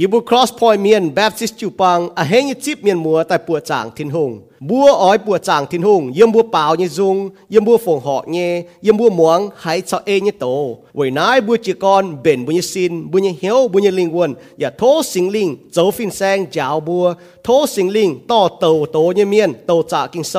ยิบุครอสพอยเมียนแบบซิสจูปังอะเฮงจิบเมียนมัวแต่ปัวจางทินหงบัวอ้อยปัวจางทินหงยมบัวเปล่าเนี่ยซุงยมบัวฝงหอเงยมบัวหมวงหายเสาเอเนี่ยโตไว้นายบัวจีกรเบนบุญยสินบุญยเหียวบุญยลิงวนอย่าโทสิงลิงเจ้าฟินแซงจาวบัวโทสิงลิงต่อโตโตเนี่ยเมียนโตจากกิงโซ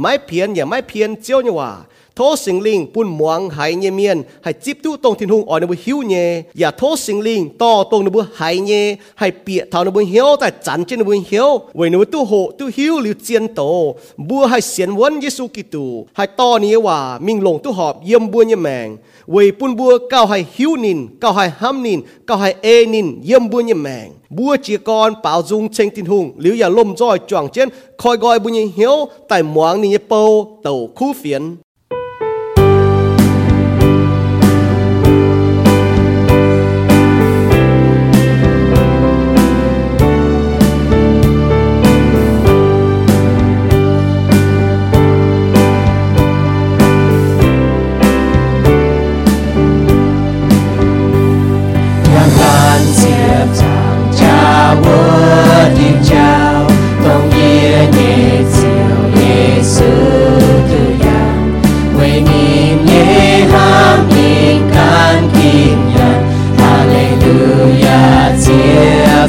ไม่เพียนอย่าไม่เพียนเจียวเนี่ยว่า thô sinh linh bun muang hai nhẹ miên hai chip tu tông thiên hung ở nơi hiu nhẹ ya thô sinh linh to tông nơi hai nhẹ hai bịa thảo nơi hiu tại chắn trên nơi hiu với nơi tu hộ, tu hiu liu chiến tổ. Bua hai xiên vốn Giêsu Kitô hai to ni hòa, minh lồng tu họp yếm bua nhẹ màng. Với bun bua cao hai hiu nin cao hai ham nin cao hai e nin yếm bua nhẹ màng. Bua chỉ con bảo dung tranh tin hùng liu ya lom roi choàng trên, khoi gọi bu nhẹ hiu tại muang ni nhẹ bầu tàu khu phiến.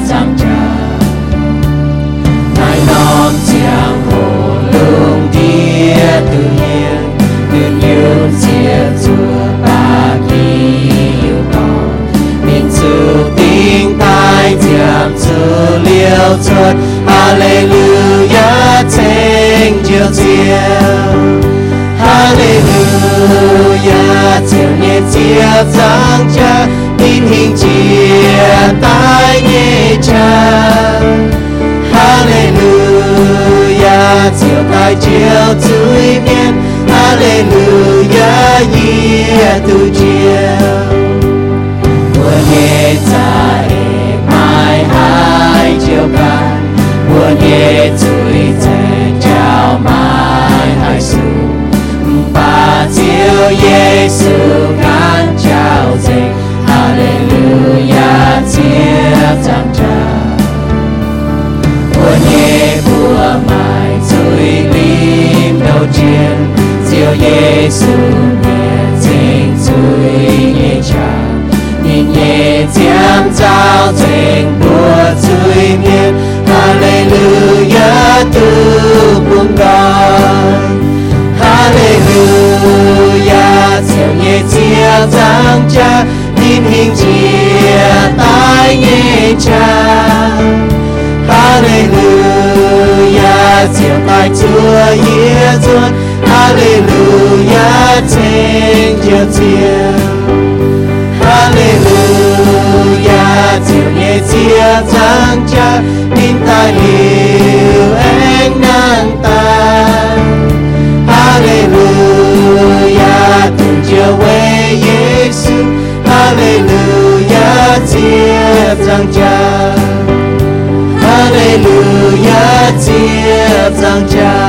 trang nai non chiang hồ lương kia tự nhiên tự nhiên chia chùa ba kỳ yêu to mình sự tiếng tai chiang liêu chuột hallelujah trên chiều chiều hallelujah chiều nhé cha. Hallelujah, chiều tai chiều dưới miên. Hallelujah, yeah, tu chiều. Buồn nhé cha e mai hai chiều can Buồn nhé dưới thế chào mai hai sự Ba chiều Giê-xu chia trang trà của nhé của mai rồi tim đầu chiến diệu giê xu nhé dinh rồi nhé nhìn nhé tiêm trao dinh của rồi nhé hallelujah từ buông đời hallelujah diệu nhé chia trang trà tim hình mãi nghe cha. Hallelujah thiên bài chúa Giêsu Hallelujah thiên chúa thiên Hallelujah thiên nghe chia giang cha. Tin ta liều anh nan ta Hallelujah thương chúa về Giêsu Hallelujah. 接上家，哈利路亚，接上家。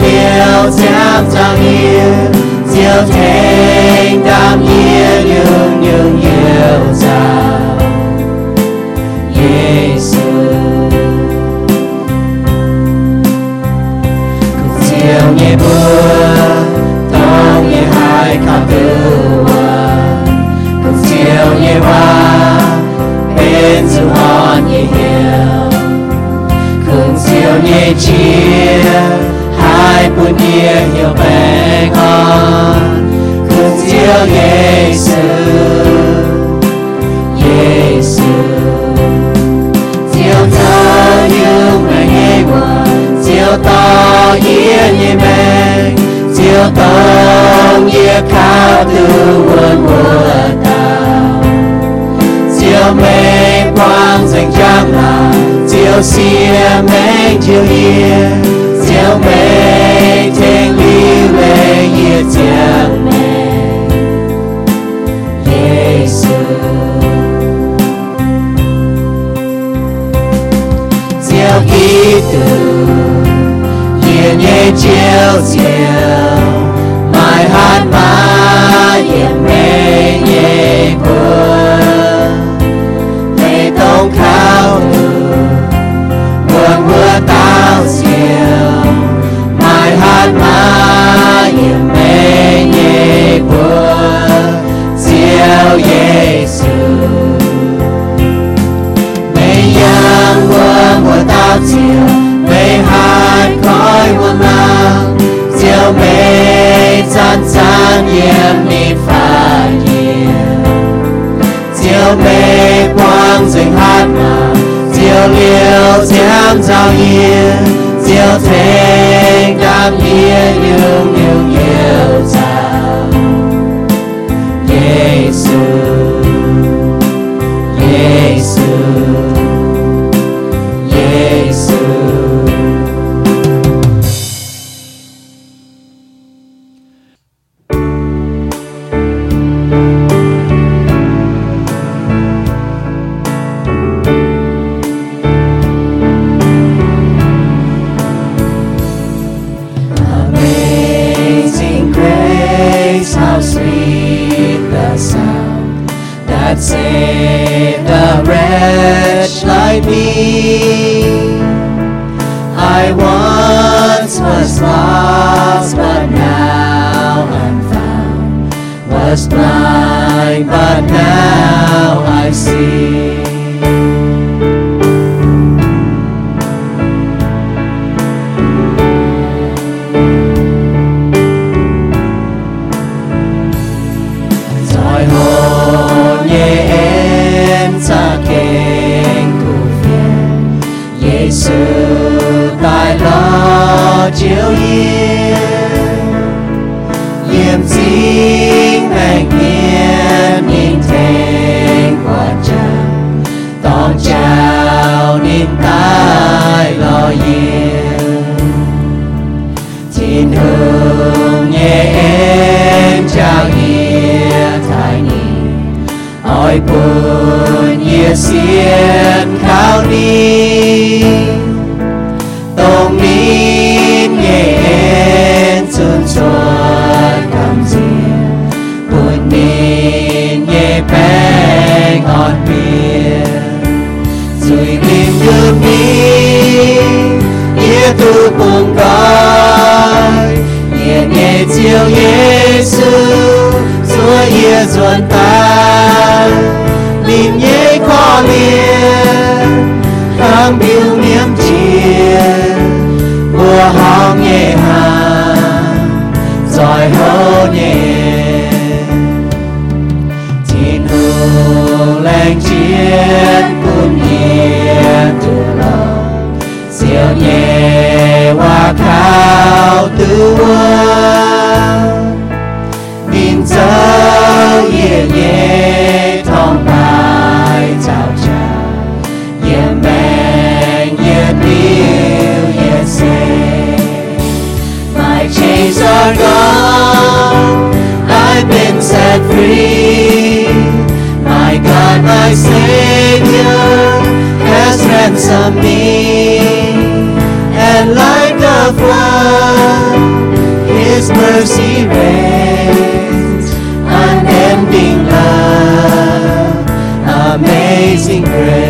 chiều liêu chém trang yên thênh đam yên nhưng nhưng yêu chào Giêsu chiều nhẹ nhẹ hai khắp tư chiều nhẹ hoa bên dù hòn nhẹ hiểu cùng chiều nhẹ chia hai bún nhẹ hiểu bè ngon cùng chiều Giêsu Giêsu chiều thơ như mẹ nghe qua. Chiều to yên như mẹ. Chiều tông như cao từ vườn mùa tao chiều mây quang dành trang là chiều xia mây chiều yên chiều mây thiên về từ chiều chiều mai hát nhẹ Ôi buồn nhẹ xiên khao ni. Tông nín nhẹ em chun chuan cầm diện Buồn nín nhẹ bé ngọt miệng Rồi tìm được mi. Nhẹ tu cùng coi Nhẹ nhẹ chiều Chúa ta Nhìn nhẹ khó liền Khang biểu niệm nhẹ hàng Rồi hô nhẹ chiến hương lành chiến. my Savior has ransomed me, and like a flood, His mercy reigns, unending love, amazing grace.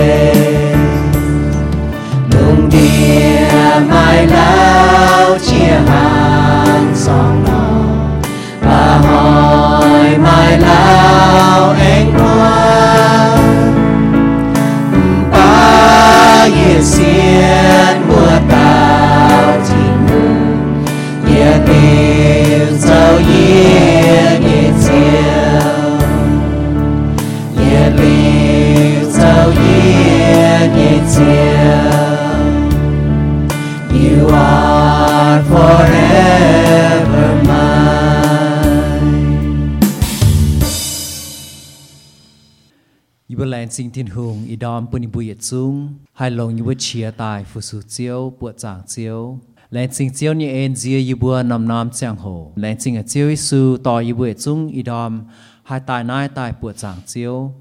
Sinh thiên hùng y đom, bùn bùi yết chung hai lòng như yêu chia tài phụ su chiếu, bùa giảng chiếu. Lên sinh chiếu như en dìa y bùa nằm nằm chẳng hồ. Lên sinh ở chiếu y sư tỏ yêu bùa chung y đom, hai tài nai tài, bùa giảng chiếu.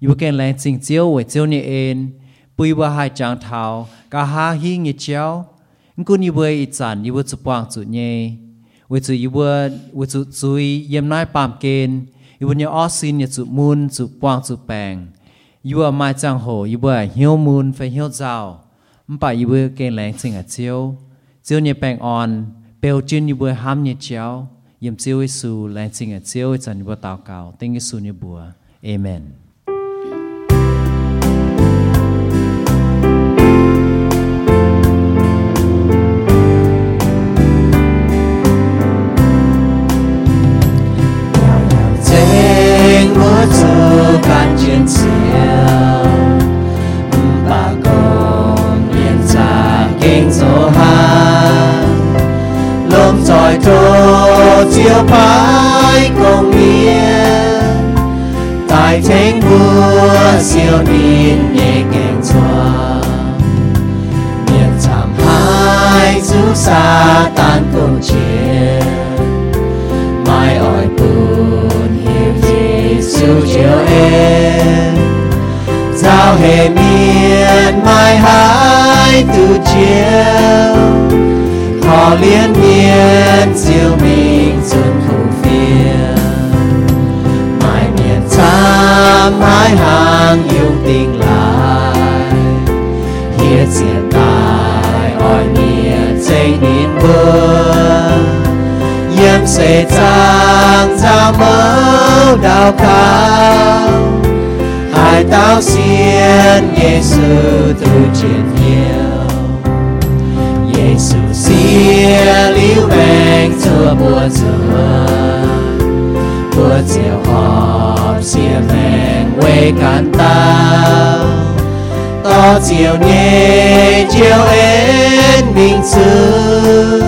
Y yêu kèn lên sinh chiếu với chiếu như en, bùi bùa hai chẳng thảo cả ha hi như chiếu Ngôn yêu bùa y chẳng y bùa chụp quang chụp nhẹ với chụp y bùa với chụp chui yếm nai pàm kên y bùa nhớ ó xin nhớ chụp mun chụp quang chụp bèng yêu mà chẳng hồ yêu bữa hiếu môn phải hiếu giàu bà yêu bữa kê lén sinh ở chiếu chiếu như bèn on bèo chuyên yêu bữa ham như chéo yếm chiếu với e su lén sinh ở chiếu chẳng yêu bữa tào cào tinh cái su như bùa amen 坚持。Hàng số giỏi cho chia phái công nghĩa Tại thánh vua siêu nín nhẹ kèn choa Miền chạm hai giữ xa tan cùng chiến mai ỏi buồn hiểu gì siêu chiều em giao hệ miền mai hai từ chiều. Họ liên miên siêu mình xuân không phiền. Mai miền tham mãi hàng yêu tình lại. Hiện diện tại ỏi miền dây nín bơ yếm sẽ trang ra mơ đào cao hai tao xiên Giêsu bèn chưa bùa giờ bùa chiều họp xia bèn quê cán tao to chiều nhẹ chiều ên mình xưa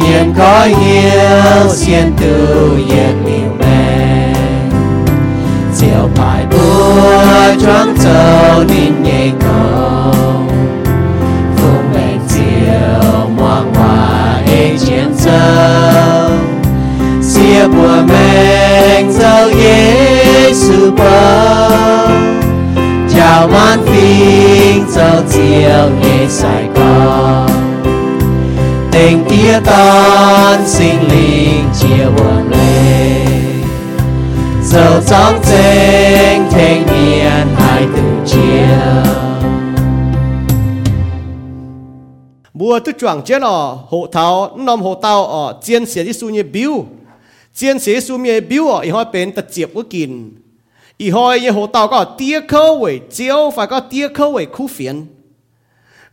niềm khói hiếu xiên từ nhiệt miêu men chiều phải búa choáng Sia dâu xia bùa men sư Giêsu bơ chào man phinh giao chiều nhẹ sài gòn. Tình tia tan sinh linh chia buồn lệ dầu trong tranh thanh niên hai từ chiều. Bùa tu chuang chết ở hộ tàu nằm hộ tàu ở chiến sĩ đi su nhẹ biu. Chiến sĩ su nhẹ biu ở y hỏi bên tật diệp của kín. Y hỏi như hộ tàu có tia khâu với chiếu phải có tia khâu với khu phiền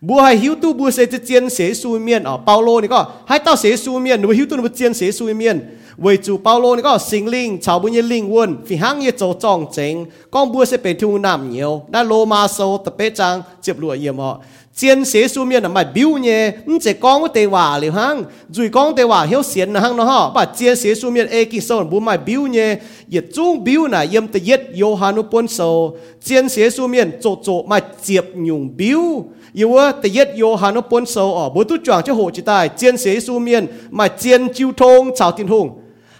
bua hay hiếu tu bùa sẽ chiến sĩ su miền ở Paulo này có hai tao sĩ su miền nếu hiếu tu nó chiến sĩ su miền với chủ Paulo này có sinh linh, chào bùa như linh quân phi hăng như châu trọng chính con bua sẽ bên thu nam nhiều đã lô ma sâu tập bế trang tiếp lụa yếm họ chiến sĩ su miên là mày biểu nhé không chỉ con có tế hòa liệu hang rồi con tế hòa hiếu xiên là hang nó ha bà chiến sĩ su miên ê kinh sâu bùa mày biểu nhé yết trung biểu là yếm tự yết Johannu bôn sâu chiến sĩ su miên chỗ chỗ mày tiếp nhung biểu yêu tự yết Johannu bôn sâu ở bố tu choàng cho hộ chỉ tài chiến sĩ su miên mà chiến chiêu thông chào tin hùng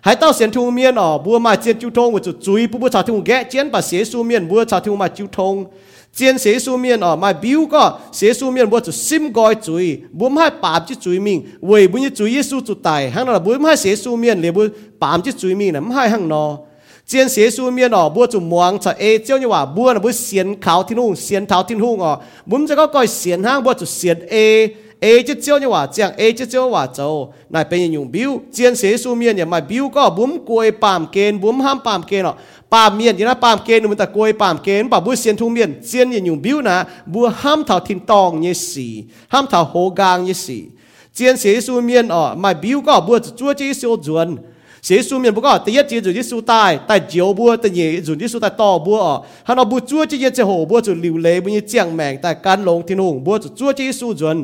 hãy tao xiên thùng miên ở bố mà chiến chiêu thông với chủ chui bố chào thu ghé chiến bà sĩ su miên bố chào thu mà chiêu thông chiến sĩ su miên ở mai biểu có sĩ su miên bố chú sim gọi chú ý bố mai bạp chứ chú ý mình vì bố như chú ý su chú tài hăng là bố mai sĩ su miên lì bố bạp chứ chú ý mình là mai hăng nó chiến sĩ su miên ở bố chú muang chả ê chiêu như hòa bố là bố xiên kháo thiên hùng xiên tháo thiên hùng ở bố mình sẽ có coi xiên hang bố chú xiên ê ê chứ chiêu như hòa chàng ê chứ chiêu hòa châu này bây giờ nhung biểu chiến sĩ su miên nhà mai biểu có bố quê bàm kên bố ham bàm kên ở ปามเมียนยีนะปามเกนุมันตะกวยปามเกนปาบุเซียนทุ่งเมียนเซียนยันยุงบิวนะบัวห้ามเถาทินตองเยสีห้ามเถาโหกางเยสีเจียนเสียสูเมียนอ๋อมาบิวก็บัวจัวจีสูจวนเสียสูเมียนบุก็ตีเยจีจุดที่สูตายแต่เจียวบัวแต่เยจุดที่สูตายต่อบัวอ๋อฮันเอาบัวจัวจีเยจะโหบัวจุดหลิวเล่บุญเจียงแมงแต่การลงที่นุ่งบัวจุดจัวจีสูจวน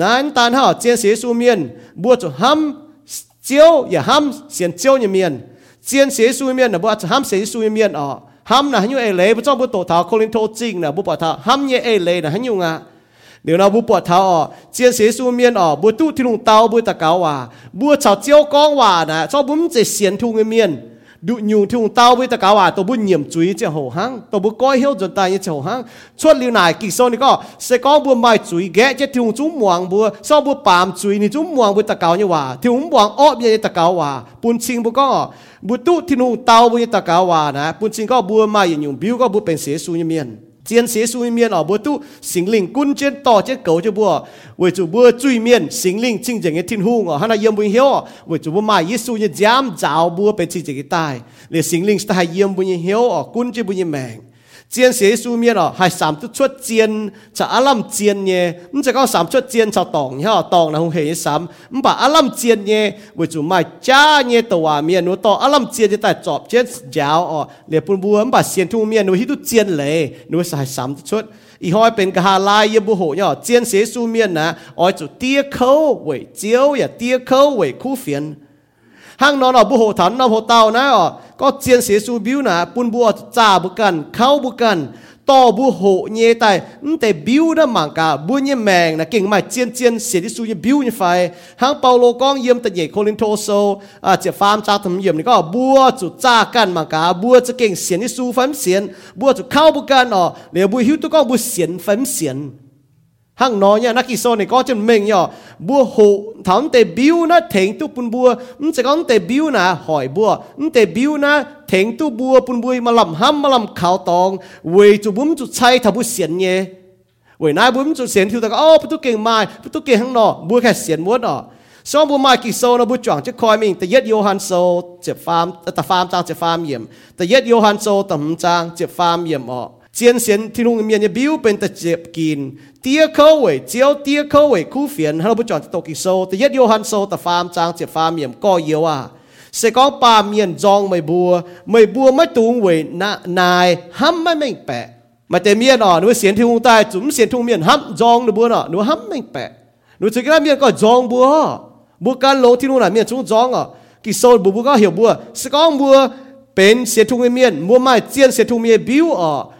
นั้นตานห่าเจียนเสียสูเมียนบัวจุดห้ามเจียวอย่าห้ามเสียนเจียวอย่าเมียน chiến sĩ suy miên là bố ham sĩ suy miên à ham là hắn như ai lấy bố cho bố tổ thảo Colin thô chính là bố bảo thảo ham như ai lấy là hắn như ngà điều nào bố bảo thảo à chiến sĩ suy miên à bố tu thiên lùng tàu bố ta cáo à bố chào chiếu con hòa nè cho bố mình chỉ xiên thu người miên ดุยูที่งเต้าไปตะกาวาตัวบุญเยี่ยมจุยเจ้าหหังตัวบุก้อยเฮียวจนตายเจ้าหหังชวนลิวนายกี่โซนี่ก็เสก้อบัวไม่จุยแกเจ้าที่งจุ้มหวงบัวซอบัวปามจุยนี่จุ้มหวงบัตะกาวเนี่ยว่าที่งหวงอ้อเบียตะกาวาปุ่นชิงบุก็บุตุที่นูเต้าไปตะกาวานะปุ่นชิงก็บัวไม่ยุ่งบิวก็บุวเป็นเสียสูญเมียน chiến sĩ suy miên ở bữa tu sinh linh quân chiến to chết cầu cho bùa, với chủ bữa suy miên sinh linh chinh chiến cái thiên hùng ở hana yếm bùi hiếu. Với chủ bữa mai Giêsu như giám giáo bữa bên chinh chiến cái tai để sinh linh ta yếm bùi hiếu ở quân chiến bùi mèng เจียนเสียสูเมียหรอหายสามตุชดเจียนจะอารมเจียนเนี่ยมันจะก็สามชดเจียนชาวตองเนี่ยตองนะคงเห็นสามมันบอกอารมเจียนเนี่ยวิจุมาจ้าเนี่ยตัวเมียหนูต่ออารมเจียนจะแต่จอบเจียนยาวอ๋อเหลียปุ่นบัวมันบอกเสียนทุ่งเมียหนูฮิตุเจียนเลยหนูสายสามตุชดอีห้อยเป็นกาลายยบุโหเนี่ยเจียนเสียสูเมียนะอ๋อจุเตี้ยเขาเว่ยเจียวอย่าเตี้ยเขาเว่ยคู่เฟียน ห้างนอนอ๋อบุโหถันนอนโหเตานะอ๋อก็เจียนเสียสูบิวนะปุ่นบัวจ่าบุกันเข้าบุกันต่อบุโหเยแต่แต่บิวนะมังกาบุญเยแมงนะเก่งมาเจียนเจียนเสียที่สูเยบิวเยไฟห้างเปาโลกองเยี่ยมแต่เยโคลินโทโซอ่าเจ้าฟาร์มจ้าทำเยี่ยมนี่ก็บัวจุจ้ากันมังกาบัวจะเก่งเสียนที่สูฟันเสียนบัวจุเข้าบุกันอ๋อเดี๋ยวบัวหิวตัวก็บัวเสียนฟันเสียน hang no nya nãy kỳ so này có chân mình nhở. Bùa hộ thằng tề biu na thèn tu pun bùa. Không se có te biu na hỏi bùa. Không te biu na thèn tu bùa bùn bùi ma lam ham ma lam khao tòng. We chu bum chu chay tha bu sian nhé we na bum chu sian thiu ta ô pu tu kinh mai pu tu kinh hang no bùa kha sian muốn no so bu mai kỳ so nó bùa chọn chứ coi mình ta yết Johan so, chế farm ta farm trang chế farm yểm. Ta yết Johan sau tầm trang chế farm เจียนเสียนที่ลุงเมียนบิวเป็นตะเจ็บกินเตี้ยเข้าเว่ยเจียวเตี้ยเข้าเว่ยคู่เฟียนฮัลโหลปจอนตกิโซแต่เย็ดโยฮันโซแต่ฟาร์มจางเจ็บฟาร์มเมียมก็เยียวว่าเสกองปาเมียนจองไม่บัว ไม่บัวไม่ตูงเว้ยนะนายห้ำไม่แม่งแปะมาแต่เมียนอะหนูเสียนที่หุงใต้จุ๋มเสียนทุ่งเมียนห้ำจองหนูบัวเนาะหนูห้ำไม่แปะหนูถึงกระเมียนก็จองบัวบัวการลงที่นู่นน่ะเมียนจุ๋มจองอะกิโซบัวบัวก็เหี่ยวบัวเสกองบัวเป็นเสียนทุ่งเมียนบัวไม่เจียนเสียนทุ่งเมียนบิวอะ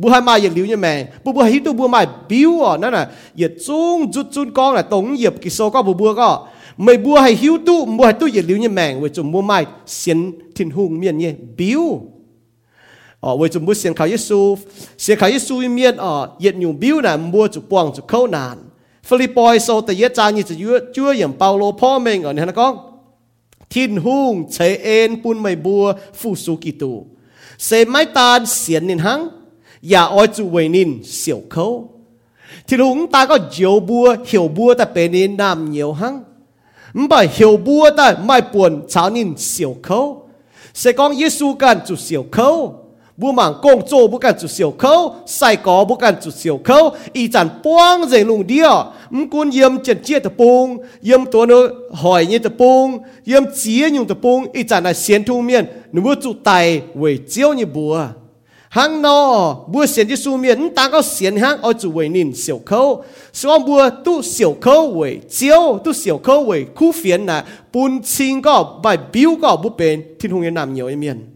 bu hai mai yek liu như mẹ bu bu hi tu bu mai biu à nè nè yek chung chút chút con là tống yep cái so có bu bu có. Mày bu hai hiu tu bu hai tu yek liu như mẹ với chung bu mai xiên thiên hùng miên nhé. Biu ờ với chung bu xiên khảo yesu xiên khảo yesu miên ờ yek nhung biu nè mua chu quang chu khâu nàn Philippi sau tây yết trang như chu chúa yểm Paulo Paul mình ở nè nó con. Thiên hùng chế en pun mày bua phụ su kỳ tu sẽ mai tan, xiên nên hăng นปุนไม่บัวฟูสุกิตูเซไม่ตานเสียนนินหังอย่าอ้อยจูเวนินเสี่ยวเขาที่ลุงตาก็เจียวบัวเหี่ยวบัวแต่เป็นนินน้ำเหนียวหัง唔系เหี่ยวบัวแต่ไม่ปวนชาวนินเสี่ยวเขาเสกองเยซูกันจุเสี่ยวเขาบัวหมางกงโจบุกันจุเสี่ยวเขาใส่กอบุกันจุเ hang no bua xiên đi su miền ta có xiên hang ở chủ về nín xỉu khâu. So bua tu xỉu khâu về chiếu, tu xỉu khâu về khu phiền là bún xin có bài biểu có bút bền tin hùng yên nam nhiều em miền.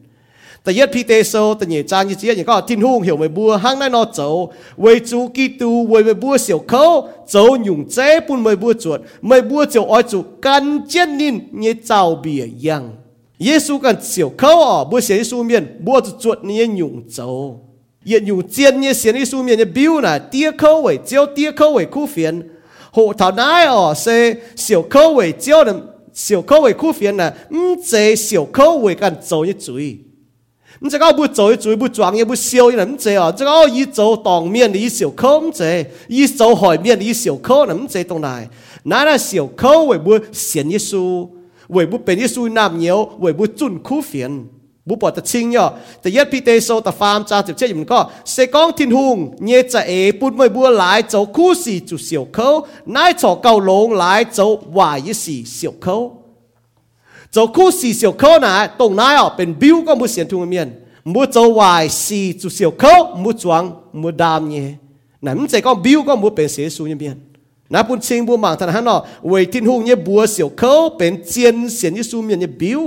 Ta yết pi tê sô, ta nhỉ trang như chia nhỉ có tin hùng hiểu mày bua hang nay nó chấu. Về chú kỳ tu về mày bua xỉu khâu, chấu nhung chế bún mày bua chuột. Mày bua chiều oi chủ gan chết nín nhỉ chào bìa yang 耶稣跟小口哦，不写书面，我只做你的永州，也有见你写的书面的表呢。第二口味叫第二口味苦烦，后头那哦说小口味叫的小口味苦烦呢。唔这小口味干走一嘴，你这个不走一嘴不装也不修人这哦，这个一走当面的一小口唔这，一走海面的一小口唔这都来，那那小口味不写耶稣。 วยบุเป็นยิสูน้ำเหนียววยบุจุนคู่เฟียนบุปอดตะชิงเนาะแต่ยัดพีเตโซตะฟาร์มจ้าเจ็บเชี่ยมันก็เสกองทินหุงเยจะเอปุ่นไม่บัวหลายเจ้าคู่สี่จุดเสียวเขานายชอเกาหลงหลายเจ้าว่ายี่สี่เสียวเขาเจ้าคู่สี่เสียวเขานะตรงนายอ่ะเป็นบิวก็มือเสียนทุงเมียนมือเจ้าวายสี่จุดเสียวเขามือจวงมือดามเนี่ยนั่นมันเสกองบิวก็มือเป็นเสียสูงเมียน นะปุ่นชิงบัวหมางทันหันอ๋อะเวทิ้งหุงเนี่ยบัวเสียวเขาเป็นเจียนเสียนยิสูเมียนเนี่ยบิว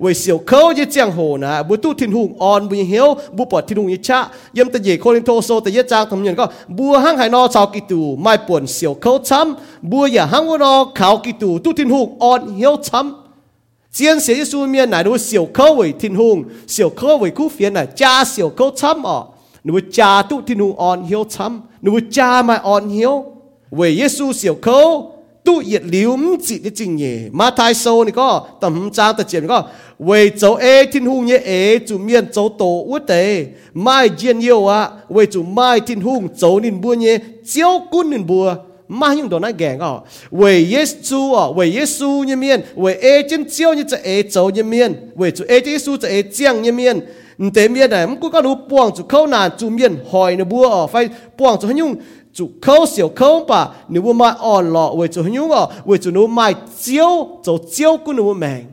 เวเสียวเขาเยเจียงโหนะบัวตู้ทิ้งหุงออนบุญเหียวบุปผดทิ้งหุงยิชะย่ยมตะเยโคลินโทโซแต่เยจางทำเนียนก็บัวห้างหายนอชาวกิตูไม่ป่วนเสียวเขาช้ำบัวอย่าห้างวนอขาวกิตูตู้ทิ้งหุงออนเหียวช้ำเจียนเสียยิสูเมียนไหนดูเสียวเขาเวทิ้งหุงเสียวเขาเวคู่เฟียนไหนจ้าเสียวเขาช้ำอ๋อหนูจ้าตู้ทิ้งหุงออนเหียวช้ำหนูจ้าไม่อ่อนเหียว 为耶稣小口都热了唔节嘅正嘢，马太数你个第五章第节你个为做 A 天空嘢 A 做面做到我哋卖见要啊，为做卖天空做年半嘢，招官年半。 chú khâu xỉu khâu bà, nếu mà mai on lọ với chủ nhung ở với chú nếu mai chiếu chủ chiếu của nếu mèn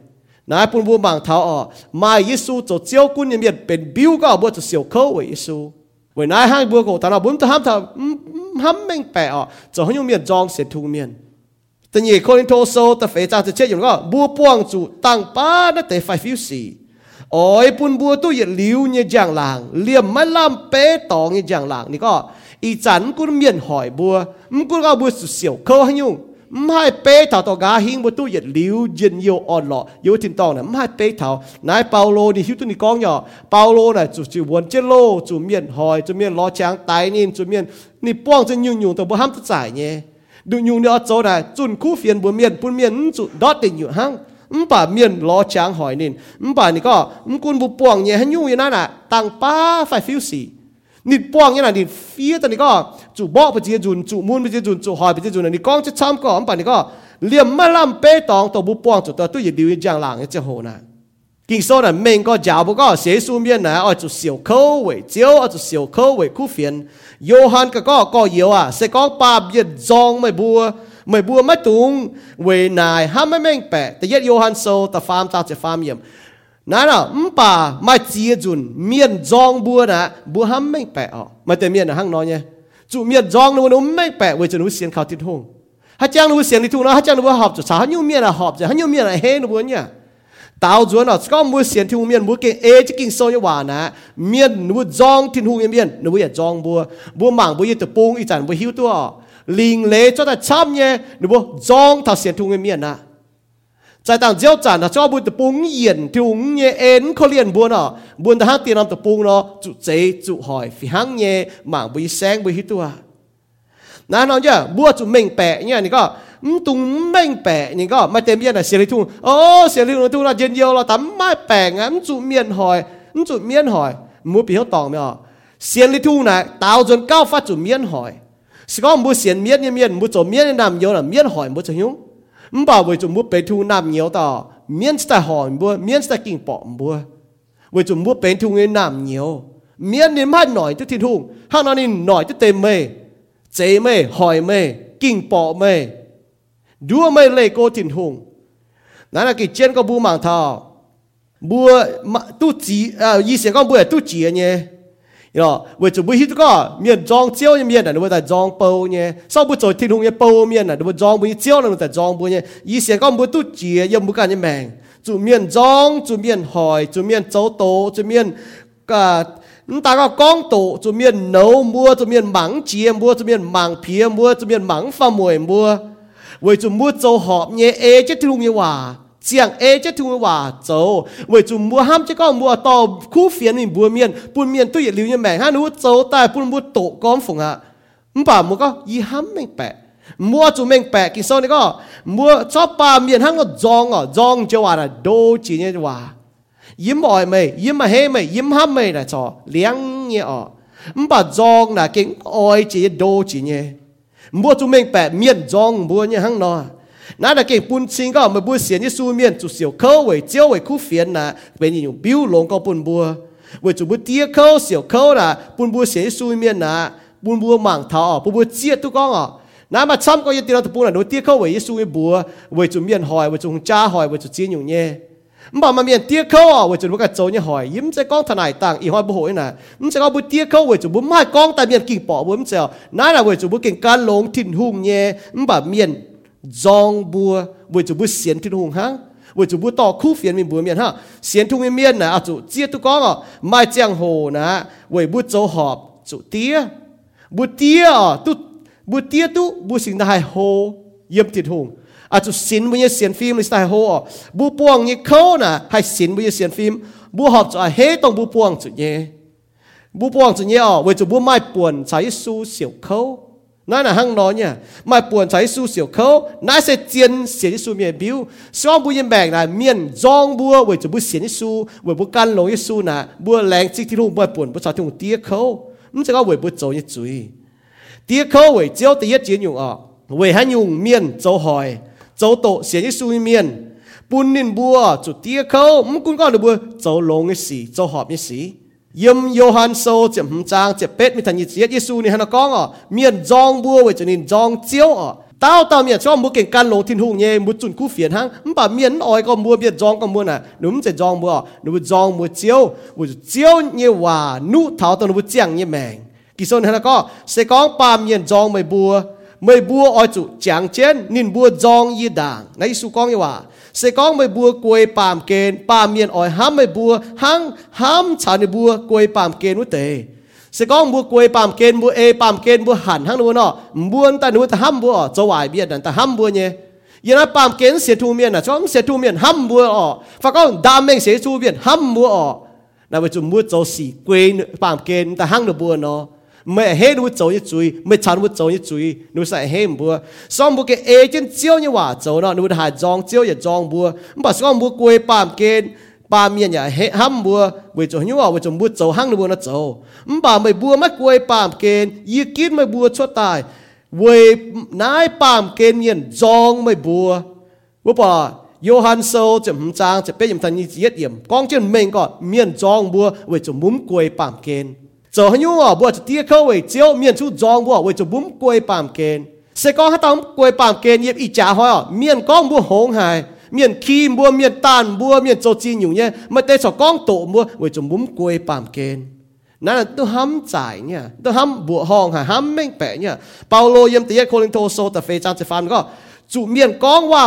nãy bún bún bằng thảo ở mai Giêsu chủ chiếu của như biết bên biểu có bữa chú xỉu khâu với Giêsu với nãy hai bữa cổ tao bún tao ham thảo ham mình bẻ ở chủ nhung miền giang sẽ thu miền. Tự nhiên con thô sâu ta phải chăng sẽ chết rồi có bùa buông chủ tăng ba nó để phải phiêu xì. Ôi bún bùa tôi hiện liu như giang làng, liềm mai làm bé tỏ như giang làng này có. อีจันกุเมียนหอยบัวมกุก็บัวสุเสียวเขาให้ยุ่งไม่ให้เป๊ะเท่าต่อกาหิงบัวตู้เย็ดลิ้วเย็นเยียวอ่อนหล่อเยียวถิ่นตองนะไม่ให้เป๊ะเท่านายเปาโลนี่ฮิวตุนี่กองหย่อเปาโลน่ะจู่จู่วนเจโลจู่เมียนหอยจู่เมียนล้อช้างไตนี่จู่เมียนนี่ป้องจะยุ่งยุ่งแต่บัวห้ามตัดสายเนี่ยดูยุ่งเนี่ยโจน่ะจุนคู่เฟียนบัวเมียนปุ่นเมียนจู่ดอดติ่งอยู่ห้างมป่าเมียนล้อช้างหอยนี่มป่านี่ก็มกุนบุปวงเนี่ยให้ยุ่งอยู่นั่นน่ะต่างป้าไฟฟิวสี นิดป้องเนี่ยนะนิดเฟียตอนนี้ก็จู่บ่อไปเจียจุนจู่มุนไปเจียจุนจู่หอยไปเจียจุนอันนี้ก้องจะช้ำก่อนป่านนี้ก็เลี่ยมมาล่ำเป้ตองตัวบุป้องจู่ตัวตู้ยดิวจางหลังเนี่จะโหนะกินโซนเม่งก็จ้าวก็เสียสูเมียนนะอ๋อจู่เสียวเข้าเว่เจียวอ๋อจู่เสียวเข้าเว่คู่เฟียนโยฮันก็ก็ก็เยียวอะเสก้องปาบเย็ดจองไม่บัวไม่บัวไม่ตุงเวนายห้ามไม่แม่งแปะแต่ยัดโยฮันโซแต่ฟาร์มตาจะฟาร์มเยี่ยม นั่นอ่ะมป่ามาเจียจุนเมียนจองบัวนะบัวห้ามไม่แปะออกมาแต่เมียนนะห้างน้อยเนี่ยจู่เมียนจองนู้นไม่แปะเวจนู้เสียงข่าวติดหงฮัจจังนู้เสียงติดหงนะฮัจจังนู้หอบจุดสาวยูเมียนหอบจะฮัยูเมียนเฮนบัวเนี่ยตาวจวนอ่ะก็มือเสียงที่หงเมียนบัวเก่งเอจะกิ่งโซยว่านะเมียนนู้จองทิ้งหงเมียนนู้อย่าจองบัวบัวหมางบัวยึดตะปูงอีจันบัวหิวตัวลิงเละจ้าแต่ช้ำเนี่ยนู้บัวจองถ้าเสียงที่หงเมียนนะ 在当交战啊，交不得崩眼，就五年 N 可怜不呢，不得行电脑得崩咯，就这就害，非行业忙不生不许多。那那就不就明白，你看你个。唔懂明白，你个咪点样啊？写你通，哦，写你通啦，人要啦，但唔系病啊，唔做面害，唔做面害，唔好变好当咩？写你通呢，到尽高发做面害，是讲唔好写面嘅面，唔好做面嘅男要啦，面害唔好做用。 bảo với chúng mua bê thu nam nhiều tỏ miễn ta hỏi mua miễn ta kinh bỏ mua với chúng mua bê thu người nam nhiều miễn nên mắt nổi cho thiên hùng hàng nào nên nổi cho tề mê chế mê hỏi mê kinh bỏ mê đua mê lê cô thiên hùng nãy là cái chiến có bu mảng thọ bua tu chỉ à y sẽ có bua tu chỉ nhé yo we chu bu hit ko mien jong chiao ye mien na nu ta jong po nye sau bu choi tin hung ye po mien na nu jong bu chiao na nu ta jong bu nye yi xian ko bu tu jie ye bu kan ye meng chu mien jong chu mien hoi to ta có con tổ chu miền nấu mua chu miền mắng chia mua chu miền mắng phía mua chu miền mắng pha mùi mua. Với chu mua châu họp nhé, ê, chết thương như hòa chiang e chết thu hòa châu vậy chú mua ham chứ có mua to khu phiến mình bùa miền bùn miền tôi lưu như mẹ ha nu châu tại bùn mua tổ con phùng hạ bà mua có y ham mình bẹ mua chú mình bẹ kỳ sau này có mua cho bà miền hang có zong ở zong cho hòa là đô chỉ như hòa yếm mỏi mày yếm mà hê mày yếm ham mày là cho liang như ở bà zong là kính oi chỉ đô chỉ như mua chú mình bẹ miền zong mua như hang nó nã là cái bún xíng 那那给搬迁个没不嫌你书面就小口为教为苦烦呐，被你用表龙个搬搬，为就不低口小口啦，搬搬嫌你书面呐，搬搬忙头哦，搬搬接都讲哦。那么参个一点都不能，低口为耶稣为不为就面害，为就家害，为就金用耶。mà mà bún xiên như su miên chú xiêu khâu à. với chiếu với khu phiền nà bên như biểu lông có bún bùa với chú miền tiếc câu à, vậy chúng ta trốn như hỏi, yếm sẽ con thằng này tặng, y hỏi bù hỏi này, yếm sẽ con bố tiếc câu, với chú bố mai con tại miên kinh bỏ bố yếm sẽ, nãy là với chú bố kinh cá lông thìn hùng nhé, yếm bảo miền zong bua bua chu bu xian tin hung ha bua chu bu to khu phiền mình bua miền ha xian thung miền miền na a chu chia tu có ngọ mai chang hồ na bua bu châu họp chu tia bu tia tu bu tia tu bu sinh đại hồ yếm tin hung อาจจะสินบุญเสียนฟิล์มหรือสไตล์โฮบูปวงนี่เขาน่ะให้สินบุญเสียนฟิล์มบูหอบจะเฮต้องบูปวงจุดเย่บูปวงจุดเย่อ๋อเวจุบูไม่ป่วนใช้สู้เสียวเขา 那那行罗呢？买本才数小口，那些尖写的书面表，双不一命啦，面装不为就不写的书，为不干龙一书呐，不零即天路不本不朝天第一口，唔这个为不做一嘴，第一口为只第一节用啊，为还用面做害，做到写的书面，本年不啊做第一口，唔管讲你不做龙一事，做合一事。yếm Johann so chấm hm hùng trang chấm pet, mi thành yết Giêsu ni hắn có ngọ miền jong bua với cho nên zong chiếu ở tao tao miền cho hm mua kiện can lô thiên hùng nhé mua chuẩn cú phiền hăng bà miền oi có mua miền jong có mua nè đúng sẽ zong mua đúng zong mua chiếu mua chiếu như hòa nụ thảo tao mua chiang như mèng kỳ sơn hắn có se có bà miền jong mày bua. Mày bua oi chủ chẳng chén nín bua jong y đảng nãy su con như hòa sẽ có mấy bùa quay pàm kên pàm miền ỏi hám mấy bùa hăng hám chả nè bùa quay pàm kên với tề. Sẽ có bùa quay pàm kên bùa e pàm kên bùa hẳn hăng nữa nọ. Bùa ta nữa ta hám bùa ở, cho hoài biết đàn ta hám bùa nhé. Yên là pàm kên sẽ thu miền à cho ông sẽ thu miền hám bùa ở. Và có đam mê sẽ thu miền hám bùa ở. Nào bây giờ mua cho xì quên pàm kên ta hăng được bùa nó mẹ hết nụ cháu như chui mẹ chán nụ cháu như chui nụ sai hết bùa. Xong bùa cái ê chân chiêu như hòa châu nó nụ hà giong chiêu như giong bùa. Mà xong bùa quê bàm kên bà miền nhà hết ham bùa. Với chỗ như vậy, với chỗ bút châu hang bùa nó châu bà mày bùa mắt quê bàm kén, y kín mày bùa cho tài. Với nái bàm kén miền giong mày bùa. Bùa bà Johan Sâu chấm hầm trang chấm bê yếm thần như giết yếm. Con chuyện mình có miền giong bùa với chỗ múm quê bàm kén cho hắn nhung à bữa cho tia câu ấy chiếu miền chú giòn bữa vậy cho bún quay pàm kền. Sẽ có hát tông quay pàm kền nhịp ý trả hỏi à miền con bữa hống hài, miền khi bữa miền tàn bữa miền cho chi nhung nhé. Mà tê cho con tổ bữa vậy cho bún quay pàm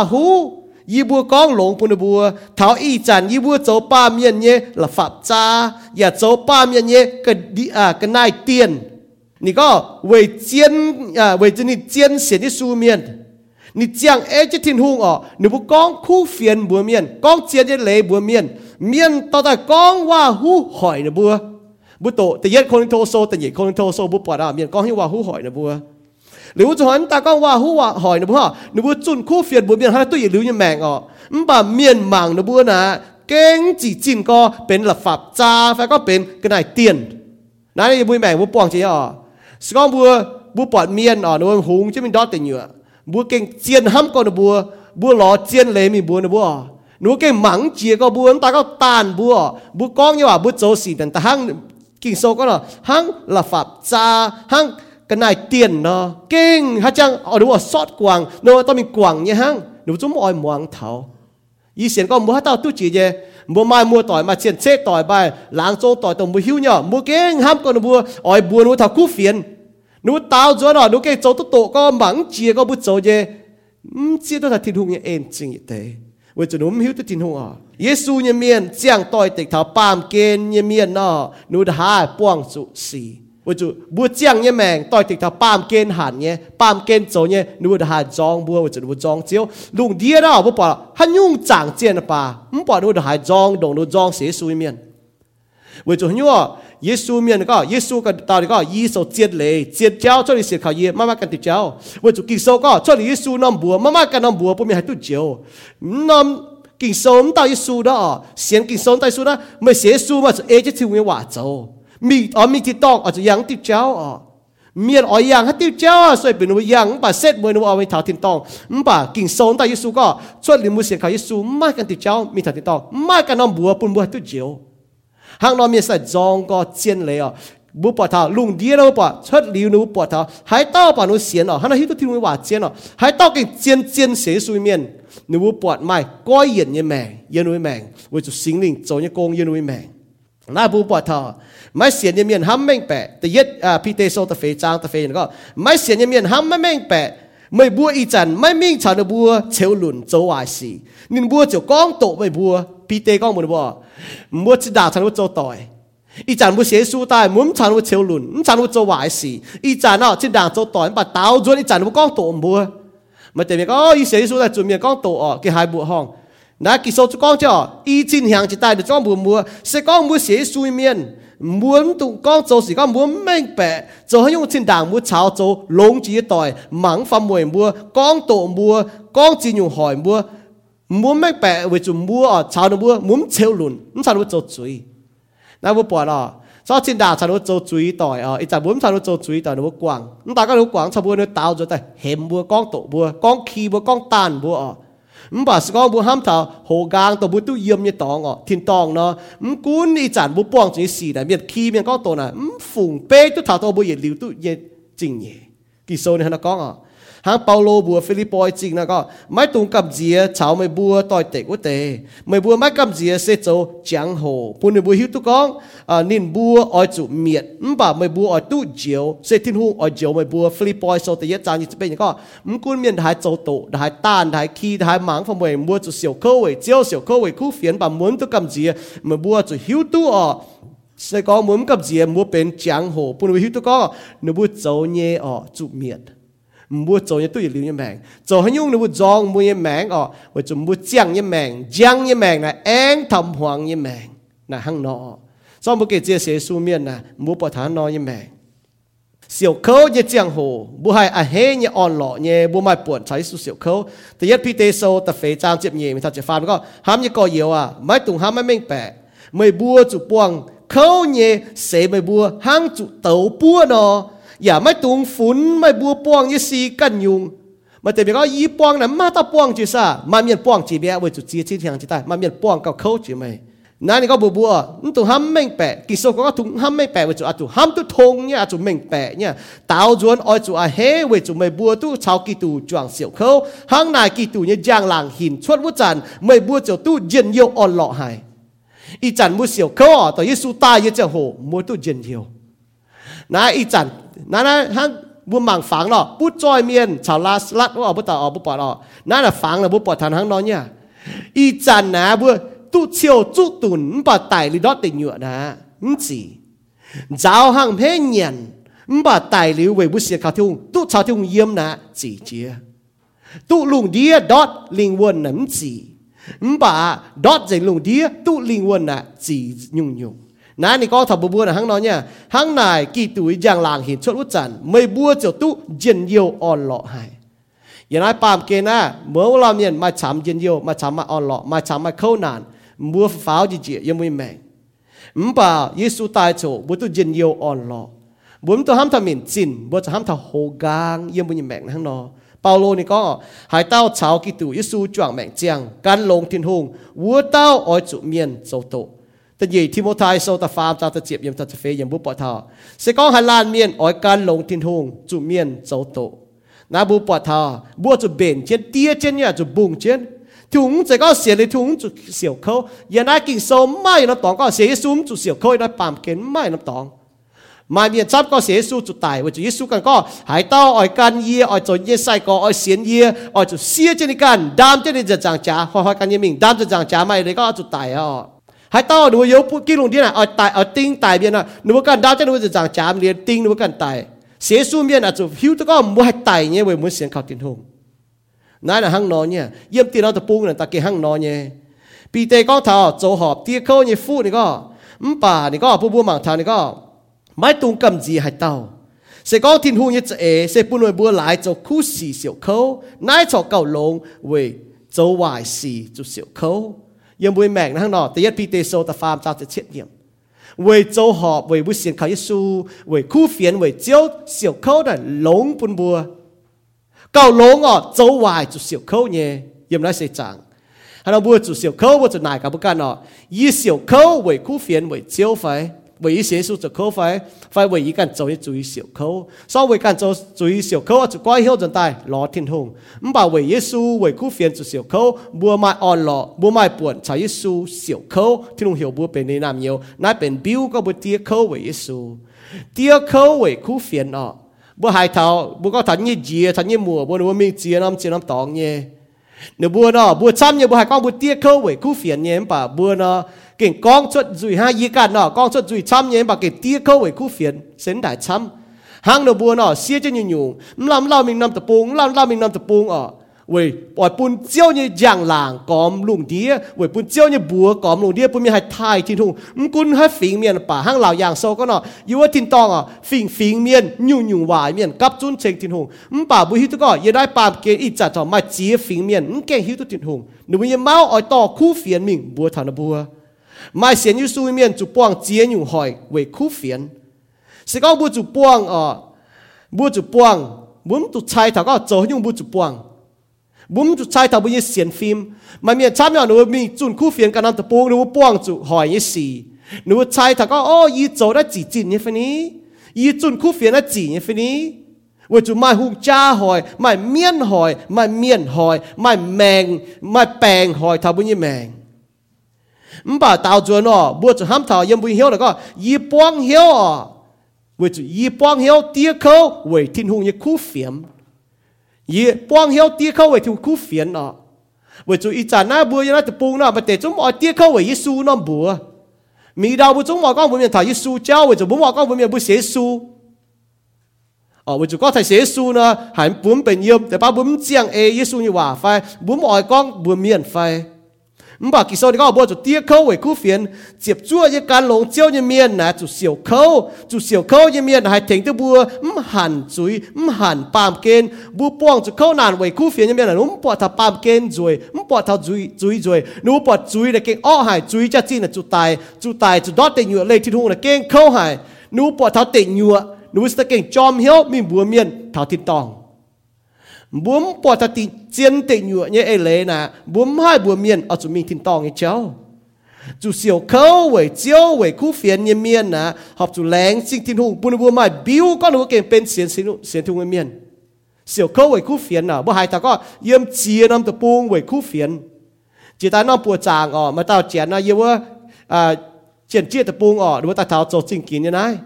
hú. ยี่บัวก้องหลงปุ่นบัวเท้าอีจันยี่บัวโจป้าเมียนเนี่ยละฝับจ้าอย่าโจป้าเมียนเนี่ยก็ดีอ่าก็นายเตียนนี่ก็เวเจียนอ่าเวจะนี่เจียนเสียที่สูเมียนนี่เจียงเอจะทิ้นหุงอ๋อนี่บุก้องคู่เฟียนบัวเมียนก้องเจียนจะเละบัวเมียนเมียนต่อแต่ก้องว่าหูหอยนะบัวบุโตแต่เย็ดคนโทโซแต่เย็ดคนโทโซบุปผาเมียนก้องให้ว่าหูหอยนะบัว nếu cho ta có hoa hú hoa hỏi nó bữa nó bữa khu phiền bữa biển hắn tôi lưu như mẹ ngọ. Bà miền mảng nó bữa nà. Kén chỉ chìm co, bên là pháp cha, phải có bên cái này tiền. Nãy này bùi mẹ bùi bỏng chỉ họ xong bùa bùa bỏng miền ở nó hùng chứ mình đót tiền nhựa. Bùa kén chiên hâm con bùa bùa lò chiên lấy mình bùa nó bùa nó cái mắng chia có bùa ta có tàn bùa bùa con như là bùa châu xì tần ta hăng. Kinh sâu có là, hăng là pháp cha, hăng cái này tiền nó, kinh ha chăng? Ở đúng ở sót quảng nó tao mình quảng nhé hăng. Nếu chúng mọi muang thảo. Ý xiên có mua tao tu chỉ gì mua mai mua tỏi mà xiên chết tỏi bài, láng trông tỏi tổng mua hiu nhỏ. Mua kinh, ham còn mua ỏi bùa nó thảo cú phiền. Nếu tao giữa nó nó cái chỗ tổ tổ có mắng chia có bút chỗ về chia tôi là thiên hùng như em chính thế với chúng nó hiểu tới thiên hùng à? Giêsu nhé miền giang tỏi tịch thảo pam kên nhé miền nó nó đã hai, buông trụ ว่าจูบัวเจียงเนี่ยแมงต่อยติดถ้าปามเกณฑ์หันเนี่ยปามเกณฑ์โจเนี่ยนูดหันจองบัวว่าจูบัวจองเจียวลุงเดียเราบ่ปอฮันยุ่งจางเจียนป่าไม่ปอนูดหันจองดงนูจองเสียสุยเมียนว่าจูฮันยั่วเยซูเมียนก็เยซูก็ตอนก็ยีโซเจียนเลยเจียนเจ้าช่วยเสียข่าวเย่มามากันติดเจ้าว่าจูกิโซก็ช่วยเยซูน้อมบัวมามากันน้อมบัวปุ่มให้ตุ้เจียวน้อมกิโซมตาเยซูดอเสียงกิโซมตาเยซูนะไม่เสียซูมาเอเจทิวเงว่าเจ้า มีอ๋อมีที่ต้องอาจจะยังติดเจ้าอ๋อเมียนอ๋อยังให้ติดเจ้าสวยเป็นว่ายังป่าเสร็จมวยนัวเอาไปถาทินตองป่ากิ่งโซนแต่ยิสุก็ช่วยลิมุเสียขายยิสุไม่กันติดเจ้ามีถาทินตองไม่กันน้องบัวปุ่นบัวตุเจียวหางน้องมีใส่จองก็เจียนเลยอ๋อบุปผาลุงเดียวป่ะชัดลิวนูปวดเท้าหายต้าป่ะนูเสียนอ๋อฮันฮิตุที่นูว่าเจียนอ๋อหายต้ากิ่งเจียนเจียนเสียสุยเมียนนูปวดไม่ก้อยเย็นยังแมงเย็นนุยแมงวิจุสิงลิงโจยกงเย็นนุยแมง na bu po tha mai sian yem yen ham meng pe te yet a pi te so ta fe chang ta fe ko mai sian yem yen ham meng pe mai bua i chan mai ming chan na bua cheu lun zo wa si nin bua cho kong to mai bua pi te kong mun bua mua chi da chan zo toi อีจานผู้เสียสู้ตายมุมฉันว่าเชลลุนฉันว่าจะไหวสิอีจานเอาจินด่างจะต่อยปัดเต้าจวนอีจานว่าก้องโตมบัวมาแต่เมียก็อีเสียสู้ตายจุนเมียก้องโตออกกี่หายบัวห้อง 那其实就讲咗，以前行一代就讲唔冇，是讲冇写书面。muốn tụ con做事con muốn minh bẻ cho hay dùng trên đảng muốn cháo cho lông chỉ tỏi mắng phạm mùi mua con tổ mua con chỉ dùng hỏi mua muốn minh bẻ vì chúng mua ở cháo nó mua muốn treo lùn muốn cháo nó cho chuối na mua bỏ đó cho trên đảng cháo nó cho chuối tỏi à ít cháo muốn cháo nó cho chuối tỏi nó mua quảng nó ta có nó quảng cháo mua nó tao cho tay hẻm mua con tổ mua con khi mua con tàn mua à 唔把是讲不喊头河江都不都厌一档哦，天档咯， 唔管你赚不帮住事啦，面气面讲到啦，唔逢啤都头到不热料都热正嘢，其实你喺度讲啊。หางเปาโลบัวฟิลิปปอยจริงนะก็ไม่ตุงกับเจียชาวไม่บัวต่อยเตกว่าเตไม่บัวไม่กับเจียเสโจจังโหปุ่นบัวหิวตุกองอ่านินบัวออยจุเมียดมบ่าไม่บัวออยตู้เจียวเสทินหูออยเจียวไม่บัวฟิลิปปอยโซเตยจางยี่จะเป็นยังก็มกุนเ hang paulo bua philippoi ching na ko mai tung kap jia chao mai bua toi te ko te mai bua mai kap jia se cho chang ho pun bua tu kong à, nin bua oi chu miet ba mai bua oi tu jiao se tin hu oi jiao mai bua philippoi so te ya chang ni pe ni ko m kun mien dai cho to tan dai khi dai mang phong mai mua chu xiao ko wei jiao xiao ko wei ku phiền ba muốn tu kap jia mai bua chu hiu tu o sẽ có muốn cặp gì mua bên trắng hồ, bùn với hữu tôi có nếu bút nhẹ ở chụp miệt mua cho như tôi lưu như mạng cho hắn nhung nó dòng mua như mạng ọ ờ, và cho mua chăng như mạng chăng như mạng là an thầm hoàng như mạng là hăng nọ. Do một cái chia sẻ su miên là mua bỏ thán nọ như mạng siêu khâu như chăng hồ mua hai à hê như on lọ như mua mai buồn cháy su siêu khâu thì nhất pi tê sâu tập phế trang chip nhẹ, mình thật chỉ phàn có ham như cò yếu à mấy tùng ham mấy mình bẹ, mày bua chủ buông khâu nhẹ sẽ mày bua hăng chủ tàu bua nó อย่าไม่ตุงฝุนไม่บัวป้วงยี่สีกันยุงมันแต่เบียก็ยี่ป้วงนะมาตาป้วงจีซ่ามาเมียนป้วงจีเบียไว้จุดจีที่ทางจีใต้มาเมียนป้วงกับเขาจีไม่นั่นก็บัวบัวนั่นตุห้ามแม่งแปะกิโซก็ตุห้ามแม่งแปะไว้จุดอาตุห้ามตุทงเนี่ยอาตุแม่งแปะเนี่ยตาวจวนอ้อยจุอาเฮไว้จุไม่บัวตุชาวกีตูจวงเสี่ยวเขาห้างนายกีตูเนี่ยย่างหลางหินชวดวุจันไม่บัวเจ้าตู้เย็นเยี่ยวอ่อนหล่อหายอีจันมุเสี่ยวเขาต่อยิสุตายเยเจ้าโหมัวตุเย็นเยี่ยวนะอีจัน นั่นนะฮังบุมังฝังเนาะปุจอยเมียนชาวลาสลัดว่าบุตรออกบุปอดออกนั่นน่ะฝังนะบุปอดทันทั้งนอนเนี่ยอีจันนะบัวตุเชียวจุตุนปะไตลิดอติญวนะมจีเจ้าหังเพเนียนมปะไตลิเวบุเสียข้าวทุ่งตุชาวทุ่งเยี่ยมนะจีเจียตุลุงเดียดอดลิงวนนะมจีมปะดอดใจลุงเดียตุลิงวนนะจียุ่งยุ่ง nãy nị có thập bùa bùa là hăng nha. Hăng này kỳ tuổi giang làng hiện chốt út chản mây bùa chiều tu diện yêu on lọ hại. Giờ nói pam kia na mơ làm nhiên mà chạm diện yêu, mà chạm mà on lọ, mà chạm nạn, mua pháo gì chị yêu mui mèn ừm, bà Giêsu tai chỗ bùa tu diện yêu on lọ. Bùa tu ham tham miền chín bùa tu ham tham hồ gang yêu mui mèn hăng nó ปาโลนี่ก็หายเต้าชาวกิตูยิสูจ่วงแมงเจียงการลงทินหงวัวเต้าออยจุเมียนโจโต ta gì Timothy sau ta farm ta ta chip yếm ta ta phê yếm bu bỏ thà sẽ có hà lan miên, ỏi can lồng thiên hùng, chủ miên châu tổ. Na bu bỏ thà bu chủ bền trên tia trên nhà chủ bùng chiến thùng sẽ có xiên lấy thùng chủ xỉu khâu. Giờ na kinh sâu, mai nó tỏng có xế xuống chủ xỉu khâu, nó bám kén mai nó tỏng mai miên chấp có xế xuống chủ tài với chủ Giêsu cần có hải tao, ỏi can ye ỏi chỗ ye sai có, ỏi xiên ye ỏi chỗ xia trên cái can, đam trên cái giật giang trá hỏi hỏi can ye mình, đam giật giang trá, mai đấy có chủ tài à hai tao nuôi yếu kinh lùng đi này ở ờ, tài ờ, ở tinh tài biên à? Nếu cần đam nuôi đi giang chám liền tinh nếu cần tài. Xiên su miền à? Chủ hiu tôi có mua hải tài nhé với muốn xiên khảo tiền hùng. Nãy là hăng nó nhé. Yếm tiền nó tập bung là ta kia hăng nó nhé. Bị tê có thảo tổ họp tia khâu như phu này có. Ừm bà này có bu bu mảng thảo này có. Mai tung cầm gì hay tao, sẽ có thiên hu như thế sẽ bu nuôi bùa lại cho khu xì xỉu khâu nãy cho cầu lông về cho hoài xì cho xỉu khâu yếm bùi mẹng hăng nó tê yết bị tê sâu ta farm ta sẽ chết nhiệm về cho họp về bu xiên khảo Giêsu về khu phiền về chiếu xỉu khâu là lông bun bùa cầu lông ở dấu hoài chủ siêu khâu nhé yếm nói sẽ chẳng hắn nói bùa chủ siêu khâu bùa chủ nải cả bức can ọ y siêu khâu với khu phiền với chiếu phải với y xế su chủ khâu phải phải với y can dấu y chủ y siêu khâu so với can dấu chủ y siêu khâu chủ quay hiếu dân tài lọ thiên hùng唔bảo với Giêsu với khu phiền chủ siêu khâu bùa mai on lọ bùa mai buồn cho Giêsu siêu khâu thiên hùng hiểu bùa bên này nam nhiều nãy bên biểu có bùa tia khâu với Giêsu tia khâu với khu phiền ọ บ่หายเท่าบ่ก็ทันยี่จีทันยี่มัวบ่รู้มีจีน้ำ 为一些数就可快，快为一间做一最小口，所为间做最小口就怪晓阵带罗天空，唔把为耶稣为古 phiền 做小口，mua mai on 咯，mua mai buồn cho 耶稣小口，天空晓不变你男友，那变表个不第口为耶稣，第二口为古 phiền 哦，不海头，不个谈一节，谈一 mua，不如明节那么节那么当耶。nếu bữa nó bữa chăm như bữa hai con bữa tiếc khâu với cú phiền nhé bà bữa nó cái con chuột rùi ha gì cả nọ, con chuột rùi chăm nhé bà cái tia câu ấy khu phiền xến đại chăm hang đầu bùa nọ, xia cho nhiều nhiều làm làm mình nằm tập bùng làm làm mình nằm tập bùng ở. Vậy bỏi bún chiêu như giang làng cóm lùng đĩa. Vậy bún chiêu như bùa cóm lùng đĩa bún mi hai thai thiên hùng mắm cún hai phình miền, bà hang lão giang sâu có nọ. Yêu ở thiên tòng à phình phình miền nhu nhu vải miền, cắp chun chèn thiên hùng. Mắm bà bùi hiu tu có yêu đại bà kiến ít chặt thọ mai chia phình miền mắm kẹn hiu tu thiên hùng. Nếu như máu ở tò khu phiền mình, bùa thằng bùa. mai xiên yu su miên chủ buông chiến yu hỏi về khu phiền sẽ có bu chủ buông ở bu chủ buông muốn chủ chai thảo có chỗ nhưng bu chủ buông muốn chủ chai thảo bu như xiên phim mà miên chăm nhau nữa mình chun khu phiền cả năm tập buông nữa buông chủ hỏi như gì nữa chai thảo có ô yi chỗ đã chỉ chín như thế này yi chun khu phiền đã chỉ như thế này ว่าจุไม่หุงจ้าหอยไม่เมียนหอยไม่เมียนหอยไม่แมงไม่แปงหอยทำบุญยี่แมง 唔把到咗喏，不就喊头也不晓得个，一帮晓啊，为就一帮晓第一口为天空一苦 phiền ye quang hiếu tia khâu về thu cú phiền nọ vì chú ý chán na bùa na tập bung nọ mà để chúng mọi tia khâu về Giêsu nó bùa mi đào bùa chúng mọi con bùa miền thảo Giêsu cháu vì chú bùa mọi con bùa miền bùa Giêsu ờ vì chú có thầy Giêsu nè hẳn bùa bên yêu để ba bùa chiang e Giêsu như hòa phai bùa mọi con bùa miền phai 唔 bà kỳ sau đi có bộ chủ tiếc khâu với khu phiền. Diệp chua như can lồng chiêu như miên nè chủ xỉu khâu. Chủ xỉu khâu như miên, hay thành tới bùa m hẳn chuối m hẳn pam kên bùa bong chủ khâu nàn với khu phiền như miền là nó bỏ thà pam kên rồi m bỏ thà chuối chuối rồi. Nó bỏ chuối là kênh o hải chuối chắc chi là chủ tài chủ tài chủ đót tiền nhựa lấy thịt hùng là kênh khâu hải nó bỏ thà tiền nhựa nó sẽ kênh chom hiếu mình bùa miên thảo thịt tòng bùm bỏ ta tin chiến tệ nhựa như ấy lệ nà. Bùm hai bùa miền ở chỗ mình tin to như cháu. Chủ siêu khâu với chiếu với khu phiền như miền nà. Học chủ lén xin tin hùng bùn bùa mai biu con nó kèm bên xiên xiên xiên thùng miền siêu khâu với khu phiền nà. Bùa hai ta có yếm chia năm tập buông với khu phiền chỉ ta nó bùa chàng ở mà tao chén nó yêu à chén chia tập buông ở. Đúng ta tháo chỗ chính kín như này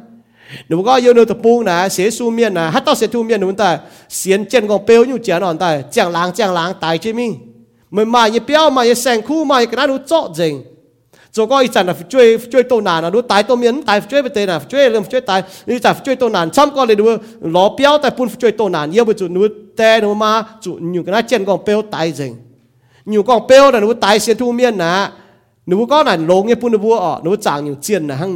nếu có yêu nơi tập buông nè sẽ su miên nè hát tao sẽ thu miên đúng ta xiên chân còn bêu như chén nón ta chẳng láng chẳng láng tại chứ mi mình mà như béo mà như sang khu mà cái đó nó chót dình rồi có ý là chơi chơi tô nàn là nó tái tô miến tái chơi bê tê là chơi làm chơi tái như chả tô nàn xong có lấy đứa ló béo tại phun chơi tô nàn yêu bữa chủ nó tè nó mà chủ cái đó chân còn bêu tái dình nhiều con bêu là nó tái xiên thu miên nè nếu có là lố nghe phun nó vua ở nó chẳng nhiều chiên là hăng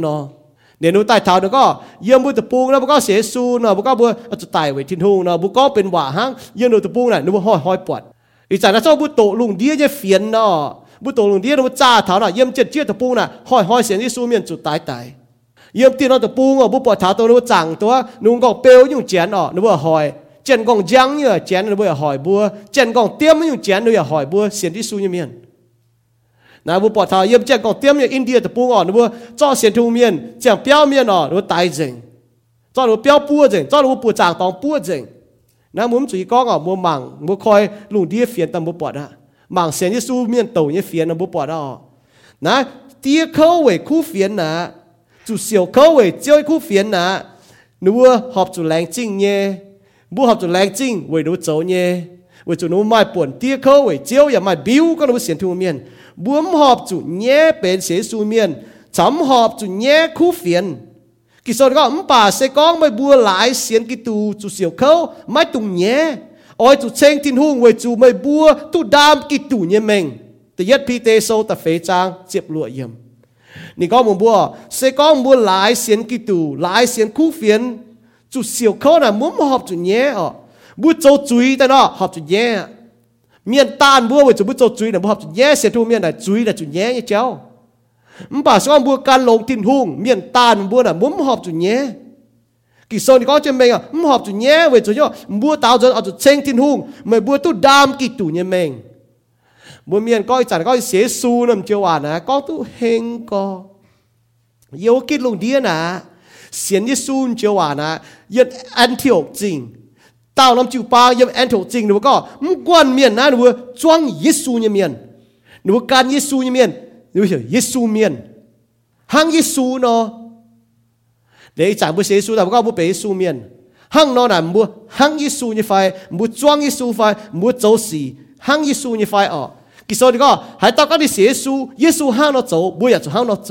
เดี๋ยวนู้ใต้เท้าเนาะก็เยื่อบุตะปูงเนาะบุก็เสียซูเนาะบุก็บัวจะตายไว้ทิ้งทุ่งเนาะบุก็เป็นหว่าห้างเยื่อบุตะปูงน่ะนูห้อยห้อยปวดอีสานน่ะชอบบุตรลุงเดียจะเฟียนเนาะบุตรลุงเดียนูจ้าเท้าน่ะเยื่อเจ็ดเชือตะปูงน่ะห้อยห้อยเสียนที่ซูเมียนจุดตายตายเยื่อตีนเนาตะปูงอะบุปวดเท้าตัวนูจังตัวนุ่งก็เปียวยุ่งเจียนอะนูว่าห้อยเจียนกองยังเนี่ยเจียนนูว่าห้อยบัวเจียนกองเตี้ยมยุ่งเจียนนูว่าห้อยบัวเสียนที่ซูเมียน 那不把他也不讲讲点面印第的不哦，那不照线图面讲表面哦，那不带人，照那表波人，照那不长当波人，那我们注意讲哦，我忙我开弄啲phiền tâm不bỏ đó mạng xiên Giêsu miền tàu như phiền nó bố bỏ đó nè tia khâu về khu phiền nè chủ siêu khâu về chơi khu phiền nè nếu học chủ lãng chính nhé bố học chủ lãng chính về đồ châu nhé về chủ nó mai buồn tia khâu về chiếu ya mai biu có nó xiên thu miền buông họp chủ nhé bên sẽ su miền chấm họp chủ nhé khu phiền. Kỳ sau đó ông bà sẽ có mấy bùa lại xiên cái tù chủ siêu khâu mai tung nhé. Ôi chủ chênh tin hung với chủ mấy bùa tu đam cái tù nhé mình. Tự nhất pi tê sâu ta phê trang tiếp lụa yếm nị có một bùa sẽ có một bùa lại xiên cái tù lại xiên khu phiền. Chủ siêu khâu là muốn họp chủ nhé ở bùa châu chuối ta nó họp chủ nhé เมียนตานบัวไว้จุบุจจุยนะบ่ฮับจุแย่เสียทูเมียนน่ะจุยน่ะจุแย่เจ้ามบ่าซ้อมบัวการลงทินหุงเมียนตานบัวน่ะมุมฮับจุแย่กิโซนี่ก็จะเมงอ่ะมุมฮับจุแย่ไว้จุยอบัวตาวจนเอาจุเชงทินหุงไม่บัวตุดามกิตุเนี่ยเมงบัวเมียนก็จันก็เสียซูนําเจียวานะก็ตุเฮงก็เยวกิดลงเดียนะเสียนยิซูนเจียวานะยันอันเที่ยวจริง ตาวลำจิวปางยมแอนโถจริงหนูก็มกวนเมียนนะหนูจ้วงยิสูเยเมียนหนูการยิสูเยเมียนหนูเฉยยิสูเมียนหังยิสูเนาะเดี๋ยวจางบุเสียสูแต่ก็บุเปยิสูเมียนหังเนาะนะบุหังยิสูเนี่ยไฟบุจ้วงยิสูไฟบุโจสีหังยิสูเนี่ยไฟอ๋อกิโซดีก็หายตาก็ดิเสียสูยิสูหังเนาะโจบุอยากจะหังเนาะโจ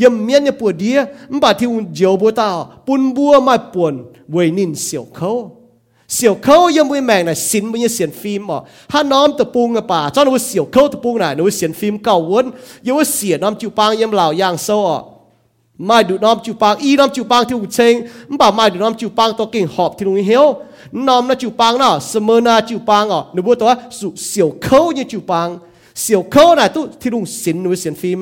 ยมเมียนเนี่ยปวดเดียมบาที่อุ่นเจียวบัวตาปุนบัวมาปวนเวนินเสียวเขาเสียวเขายมเวแมงนะสินมันยังเสียนฟิล์มอะถ้าน้อมตะปูงอะป่าจ้าหนูเสียวเขาตะปูงน่ะหนูเสียนฟิล์มเก่าวนยังว่าเสียน้อมจิวปางยมเหล่าย่างโซ่ไม่ดูน้อมจิวปางอีน้อมจิวปางที่อุ่นเชงมบ่าไม่ดูน้อมจิวปางตัวเก่งหอบที่ลุงเฮียน้อมนะจิวปางเนาะเสมอนาจิวปางอะหนูบอวตัวสุเสียวเขายังจิวปางเสียวเขาน่ะตุที่ลุงสินหนูเสียนฟิล์ม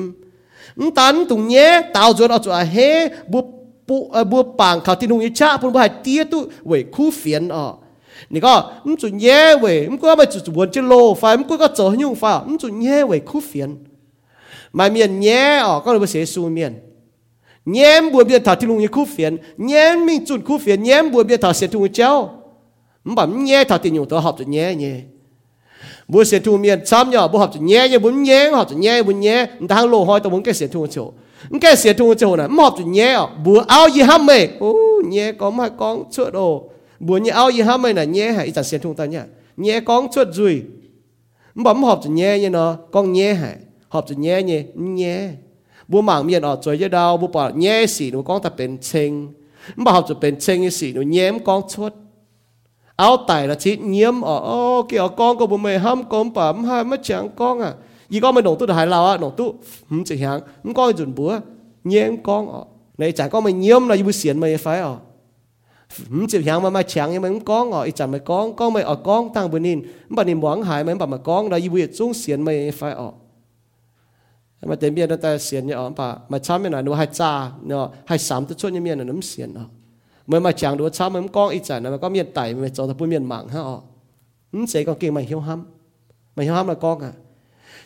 tan tung nhé tao rồi ở chỗ he bu bu bu bang khảo tin hùng ý cha phun bu tia tu vậy khu phiền ở nè có um chủ nhé vậy um có mà chủ buồn chơi lô phải um có có chỗ nhung phải um chủ nhé vậy khu phiền mà miền nhé ở có được sẽ su miền nhé buồn biệt thảo tin hùng ý khu phiền nhé mình chuẩn khu phiền nhé buồn biệt thảo sẽ thùng chéo um bảo nhé thảo tin hùng tôi học chủ nhé nhé bu se tu mien cham ya bu hab nhẹ ye bu nhẹ hab nhẹ bu nhẹ ta lo hoi ta muốn cái se tu chỗ. Cái se tu chỗ này mập nhé à. bu áo gì ham mê? Ô nhé, có mà con chuột đồ. Bu nhẹ áo gì ham mê này nhé hả ta se tu ta nhá nhé, con chuột rồi bấm họp chỉ nhé như nó, con nhẹ hả? Họp chỉ nhé nhẹ nhẹ bu mảng miền ở chơi dưới đau bu bảo nhẹ xỉ nó con ta bên chênh. Mà họp chỉ bên chênh xỉ nó nhém con chuột áo tài là chỉ nhiễm ở, ô kia con của bố mẹ ham con bấm hai mất chẳng con à. Gì con mới nổ tu được lao lào à nổ tu không chỉ hàng không con chuẩn búa. Nhiễm con ở. Này chẳng con mình nhiễm là như xiên mày phải ở. Không chỉ hàng mà mà chẳng nhưng mày không con ở. Chẳng mày con con mày ở con tăng bên nín. Bà nín bóng hại mày bảo mà con là như bụi xuống xiên mày phải ở. Mà tiền miên ta xiên nhở bà. Mà chăm miên là nó hai cha nhở hai sám tu chốt như miên nó nấm xiên ở mới mà chẳng đuổi sao mới con ít chả nó có miền tẩy mà cho tập miền mạng ha ọ ừ, sẽ còn kia mày hiểu ham mày hiểu ham là con à?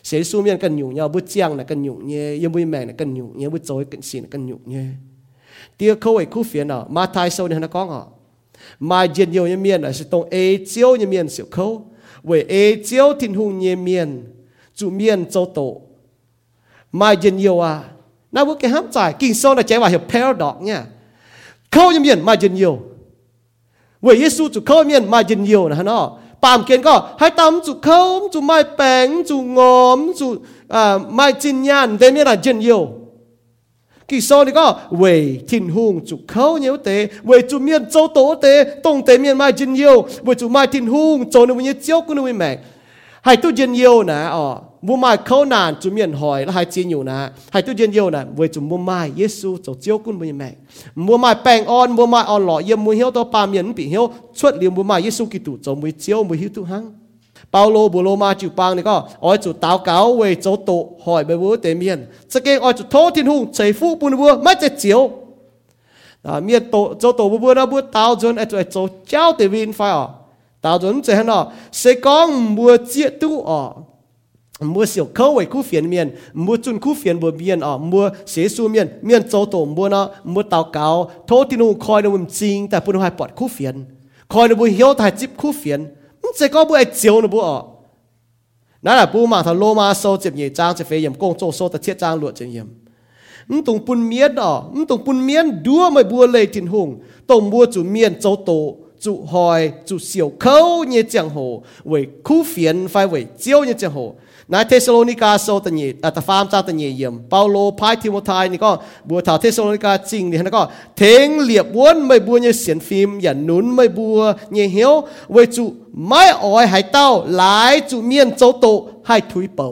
Sẽ su miền cần nhủ nhau bút chiang là cần nhủ nhé yêu bui mèn là cần nhủ nhé bút chối cần xin là cần nhủ nhé tia khâu ấy khu phiền nào mà thai sâu nên nó con à? ọ mà diện nhiều như miền là sẽ tông ê chiếu như miền xỉu khâu. Với ê chiếu thiên hùng như miền chủ miền châu tổ. Mà diện nhiều à? Nào bước cái ham giải kinh sâu là chế vào hiệp pair đọc nha khâu nhầm yên mà dân nhiều. Với Giêsu chủ khâu nhầm mà dân nhiều là nó. Bàm kiến có hai tấm chủ khâu chủ mai bèn chủ ngóm chủ à mai chân nhàn thế nên là dân nhiều. Kỳ sau thì có về thiên hùng chủ khâu nhiều tế về chủ miền châu tố tế tông tế miền mai dân nhiều về chủ mai thiên hùng châu nó mới chiếu cũng nó mới mèn hai tu dân yêu nè ờ mua mai khâu nàn chúng miền hỏi là hai chi nhiều nè. Hai tu dân yêu nè, với chúng mua mai Giêsu tổ chiếu quân bên mẹ. Mua mai bèn on, mua mai on lọ yếm, mua hiếu to pa miền bị hiếu. Xuất liều mua mai Giêsu kỳ tụ cho mua chiếu mua hiếu tu hăng. Paulo bù lô ma chịu bang này có, ôi chủ táo cáo về chỗ tổ, hỏi bài vua tế miền. Sẽ kêu ôi chủ thô thiên hùng chảy phu bùn vua mất chạy chiếu à miền tổ chỗ tổ bùn vua nó bùn táo dân ai chỗ ai chỗ cháu tế viên phải à ta chuẩn chế nó sẽ có mua chiếc tu ở mua xỉu khâu ấy khu phiền miền mua chun khu phiền bờ miền ở mua xế su miền miền châu tổ mua nó mua tàu cáo thô tin u coi nó mình chính tại phun hoài bọt khu phiền coi nó bùi hiếu tại chip khu phiền sẽ có bùi chiếu nó bùi ở nãy là bùi mà thằng lô ma sâu chip nhị trang chip phê yểm công châu ta chiết trang luận chip yểm ứng tùng pun miết ở ứng tùng pun miết đua mày bùa lệ tin hùng tổng mua chủ miền châu tổ chủ hỏi chủ siêu khâu như chẳng hồ với khu phiền phải với chiếu như chẳng hồ นายเทสโลนิกาโซตันยีอัตฟามจาตันยีเยี่ยมเปาโลพายทิโมไทนี่ก็บัวถาเทสโลนิกาจริงนี่นะก็เทงเหลียบวนไม่บัวเนี่ยเสียนฟิล์มอย่าหนุนไม่บัวเนี่ยเหี้ยวไว้จุไม่อ้อยหายเต้าหลายจุเมียนโจโตให้ถุยเป่า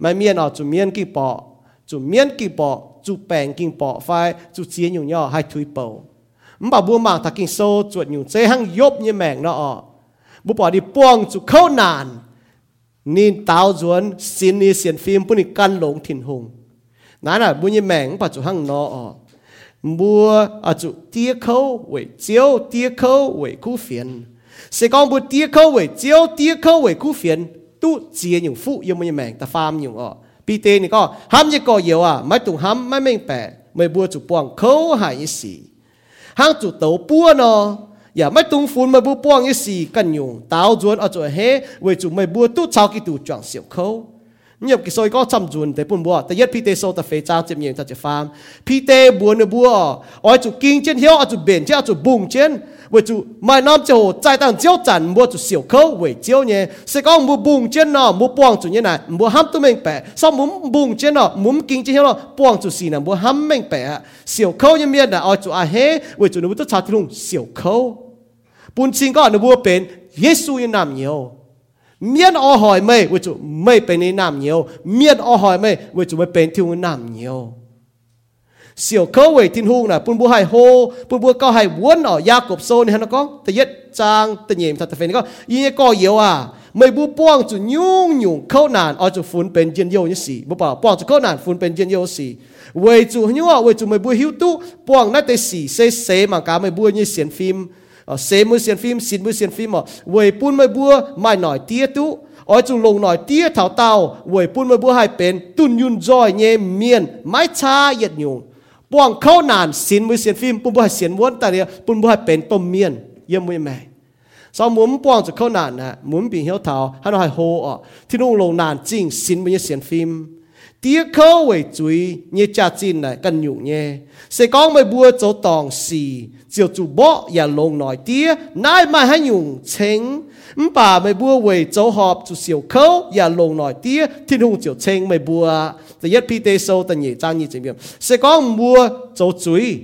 ไม่เมียนอ๋อจุเมียนกี่ปอจุเมียนกี่ปอจุแปงกี่ปอไฟจุเจียนอยู่ย่อให้ถุยเป่า bà bu mạng thắc kinh số chuột nhung chế hăng yốp như mèng nó bu bỏ đi buông chu khâu nàn nín tao duốn, xin ni xiên phim bu ni căn lông thìn hùng. Nãy là bu như mèng bà chu hăng nó mua à chu tia khâu wei chiếu tia khâu wei khu phiền. Sẽ con bu tia khâu wei chiếu tia khâu wei khu phiền. Tu chia nhung phụ yêu như mèng ta farm nhung ọ. Pi tê này có ham như có yêu à mấy tụng ham mấy mình bẻ mấy bua chu buông khâu hại như gì hang chu tàu bua nó ya, mai tung phun mai bu puang i si kan yung tao juan a cho he we chu mai bu tu chao ki tu chang siêu khâu nhập cái soi có chăm chuồn để bún bùa, tại nhất pite sâu ta phê cháo chém nhiều ta chỉ phàm, pite buồn nữa bùa, ở chỗ kinh trên hiếu, ở chỗ bền trên, ở chỗ bùng trên, với chỗ mai nam chủ trái tăng chiếu chản mua chỗ xỉu khâu với chiếu nhé, sẽ có mua bùng trên nó, mua buông chủ như này, mua ham tu mình bẻ, sau mua bùng trên nó, mua kinh trên hiếu nó, buông chủ xì là mua hâm mình bẻ, xỉu khâu như miên là ở chỗ ai hết, với chỗ nó muốn tất chặt luôn xỉu khâu, bún xin có nó bùa bền, Giêsu như nam nhiều miết o hỏi mày với chú mày bên này nam nhiều. Miết o hỏi mày với chú mày bên thiếu nam nhiều. Siêu khâu về thiên hung là bún bún hay hô bún bún cao hay bốn ở gia cộp xô này nó có? Thì yết trang tự nhiên thật phải nó có. Y như có yếu à mày bu buông chú nhung nhung khâu nản, ở chú phun bên chân yêu như xì. Bu bảo buông chú khâu nản phun bên chân yêu xì. Với chú nhung à về chú mày bu hiu tu buông nãy tới xì xê xê mà cả mày bu như xiên phim. เซมือเสียนฟิมสินมือเสียนฟิมอะเวยปุ้นไม่บัวไม่หน่อยเตี้ยตุอ้อยจุงลงหน่อยเตี้ยเถาเตาเวยปุ้นไม่บัวให้เป็น ตุนยุนจอยเยเมียนไม้ชาเหยียดยุงป้องเข้านานสินมือเสียนฟิมปุ้นบัวให้เสียนวนแต่เดียปุ้นบัวให้เป็นต้มเมียนเยี่ยมมวยแม่สาวมุมป้องจะเข้านานนะมุมปีเหี่ยวเถาให้หน่อยโฮอะที่นู่นลงนานจริงสินมือเสียนฟิม tiếc khâu về chuối như cha chín này cần nhủ nhẹ sẽ có mấy bua chỗ tòng xì chiều chủ bỏ và lông nói tia nai mai hãy nhung chênh. Bà mấy bua về chỗ họp chủ siêu khâu và lông nói tia thiên hùng chiều chênh mấy bua thì nhất pi tê sâu tận nhị trang nhị chính biểu, sẽ có mua chỗ chuối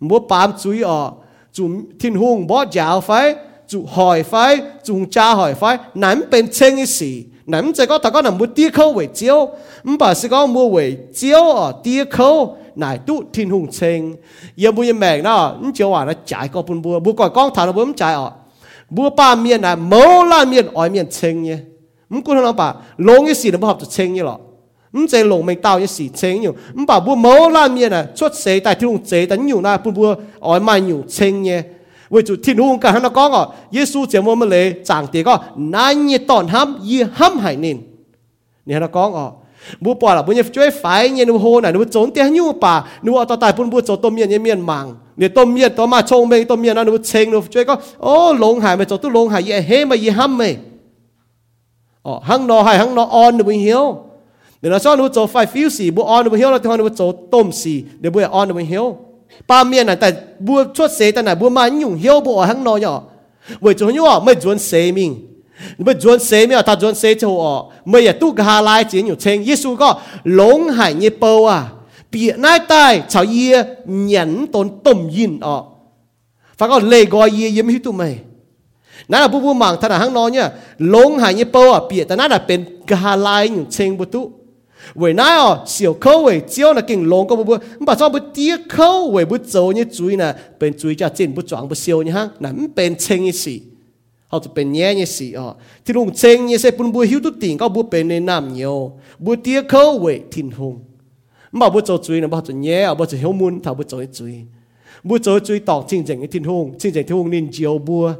mua bám chuối ở chủ thiên hùng bỏ giáo phải chủ hỏi phải chủ cha hỏi phải nắm bên chênh cái gì 嗱咁就講大家能冇啲口為焦，咁把是講冇為焦啊啲口，嗱都天空清，有冇嘢明啦？咁就話咧債個半半，冇講講談到冇咁債哦，冇把面啊冇拉面外面清嘅，咁官老闆龍嘅事都冇合就清嘅咯。咁就龍明道嘅事清嘅，咁把冇冇拉面啊出世但天空濟等要啦半半外賣要清嘅。为主天空กันเขา讲อ่ะ耶稣จะว่ามาเลยจางเตียก็นั่นยี่ตอนห้ำยี่ห้ำหายนินนี่เขา讲อ่ะบัวปอละบัวเนี่ยช่วยไฟเนี่ยนูโหน่ะนูโจนเตียยู่ป่านูเอาต่อตายปุ่นบัวโจต้มเมียนเนี่ยเมียนมังเนี่ยต้มเมียนต่อมาชงเมงต้มเมียนนะนูเชงนูช่วยก็โอ้ลงหายไปโจตุ้ลงหายยี่เฮมายี่ห้ำเมอ๋อหังนอหายหังนอออนนูเหียวเดี๋ยวเราชอบนูโจไฟฟิวสีบัวออนนูเหียวเราทำนูโจต้มสีเดี๋ยวบัวออนนูเหียว ba miền này tại bua chốt xế tại này bua mà nhung hiếu bộ hăng nó nhỏ với chỗ nhỏ mới chuẩn xế mình mới chuẩn xế mình ta chuẩn xế cho ở mới là tu gà lại chỉ nhiều chênh Giêsu có lống hải như bao à bị nai tai chào ye nhẫn tôn tôm yin ở phải có lê gọi ye yếm hiếu tụ mày nãy là bua bua mảng thằng hăng nó nhá lống hải như bao à bị tại nãy là bên gà lại nhiều bút tu. 为那哦小口为叫那劲龙个不不，把装不低口为不走你追呢，变追只进不装不笑你哈，那变轻一些。họ chỉ bên nhẹ như sĩ à thì luôn chênh như sẽ bún bùi hiu tu tiền có bùi bên nên nam nhiều. Bùi tia khâu về thiên hùng. Mà bùi cho chui nó bao cho nhẹ bao cho hiếu mun thảo bùi cho chui bùi cho chui tỏ chinh chỉnh cái thiên hùng chinh chỉnh thiên hùng nên chiều bùa.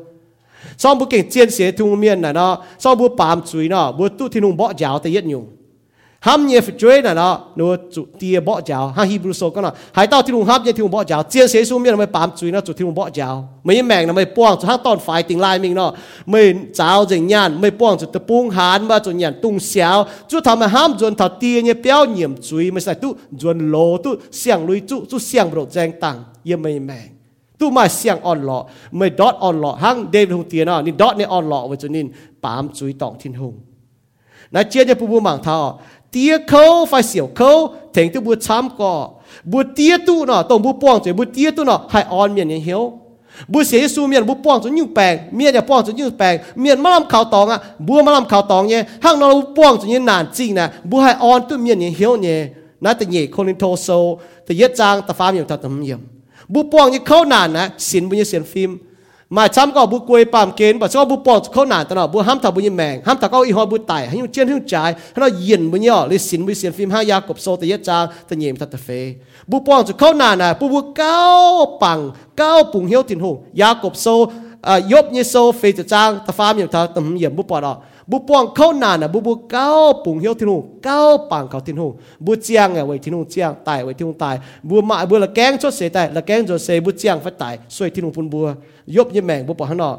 Sau bùi cảnh chiến sĩ thiên hùng miền này nó sau bùi bám chui nó bùi tu thì hùng bỏ giáo thì nhất nhung ham ye jwe na na no zu ti bo jiao ha hebrew so kana hai tao ti lu ham ye ti bo jiao jie se su mi na mai pam chui na zu ti bo jiao mai mang na mai puang zu ha ton phai ting lai ming no mai chao jing nyan mai puang zu te pung han ba zu nyan tung xiao zu tham ham zuan tha ti ye piao nyem chui mai sai tu zuan lo tu xiang lui zu zu xiang bro jang tang ye mai mang ตู้มาเสียงอ่อนหล่อไม่ดอทอ่อนหล่อหังเดวิดหงเตียนอะนี่ดอทเนี่ยอ่อนหล่อไว้จนนินปามจุยตองทินหงนะเจียจะปูบูหมังเท้า เตี้ยเขาไฟเสียวเขาแทงตัวบัวช้ำก่อบัวเตี้ยตู้เนาะต้องบัวป้องจะบัวเตี้ยตู้เนาะให้อ่อนเมียนเหี้ยวบัวเสียสูเมียนบัวป้องจนยิ่งแปลงเมียจะป้องจนยิ่งแปลงเมียนมะลำข่าวตองอะบัวมะลำข่าวตองเนี่ยห้างนอนบัวป้องจนยิ่งนานจริงนะบัวให้อ่อนตัวเมียนเหี้ยวเนี่ยนะแต่เหย่คนลินโทโซแต่เยอะจางแต่ฟ้าอย่างตะตำเยี่ยมบัวป้องยิ่งเข้านานนะสินบุญเสียนฟิล์ม มาช้ำก็บุกวยปามเกณฑ์บ่ซอบุปอดเขาหนาตนอบุห้ามถ้าบุยิแมงห้ามถ้าเขอีฮอบุตายให้ยุ่งเจียนให้ยุจ่ายให้เราเย็นบุญย่อลิสินบุเสียนฟิมห้ายากบโซตะยะจางตะเยมทัตเฟบุปองจะเขาหนาน่ะปุบุเก้าปังเก้าปุงเฮียวตินหงยากบโซอ่ายบเยโซเฟจจางตะฟ้ามเยมตะตะเยมบุปอดอ บุปวงเข้านานะบุบุเก้าปุงเฮียวที่นู่เก้าปังเขาที่นู่บุเจียงไงไว้ที่นู่เจียงตายไว้ที่นู่ตายบุมาบัวละแกงชดเสียตายละแกงชดเสียบุเจียงไฟัตายสวยที่นู่ปุนบัวยบยี่แมงบุปองหนอ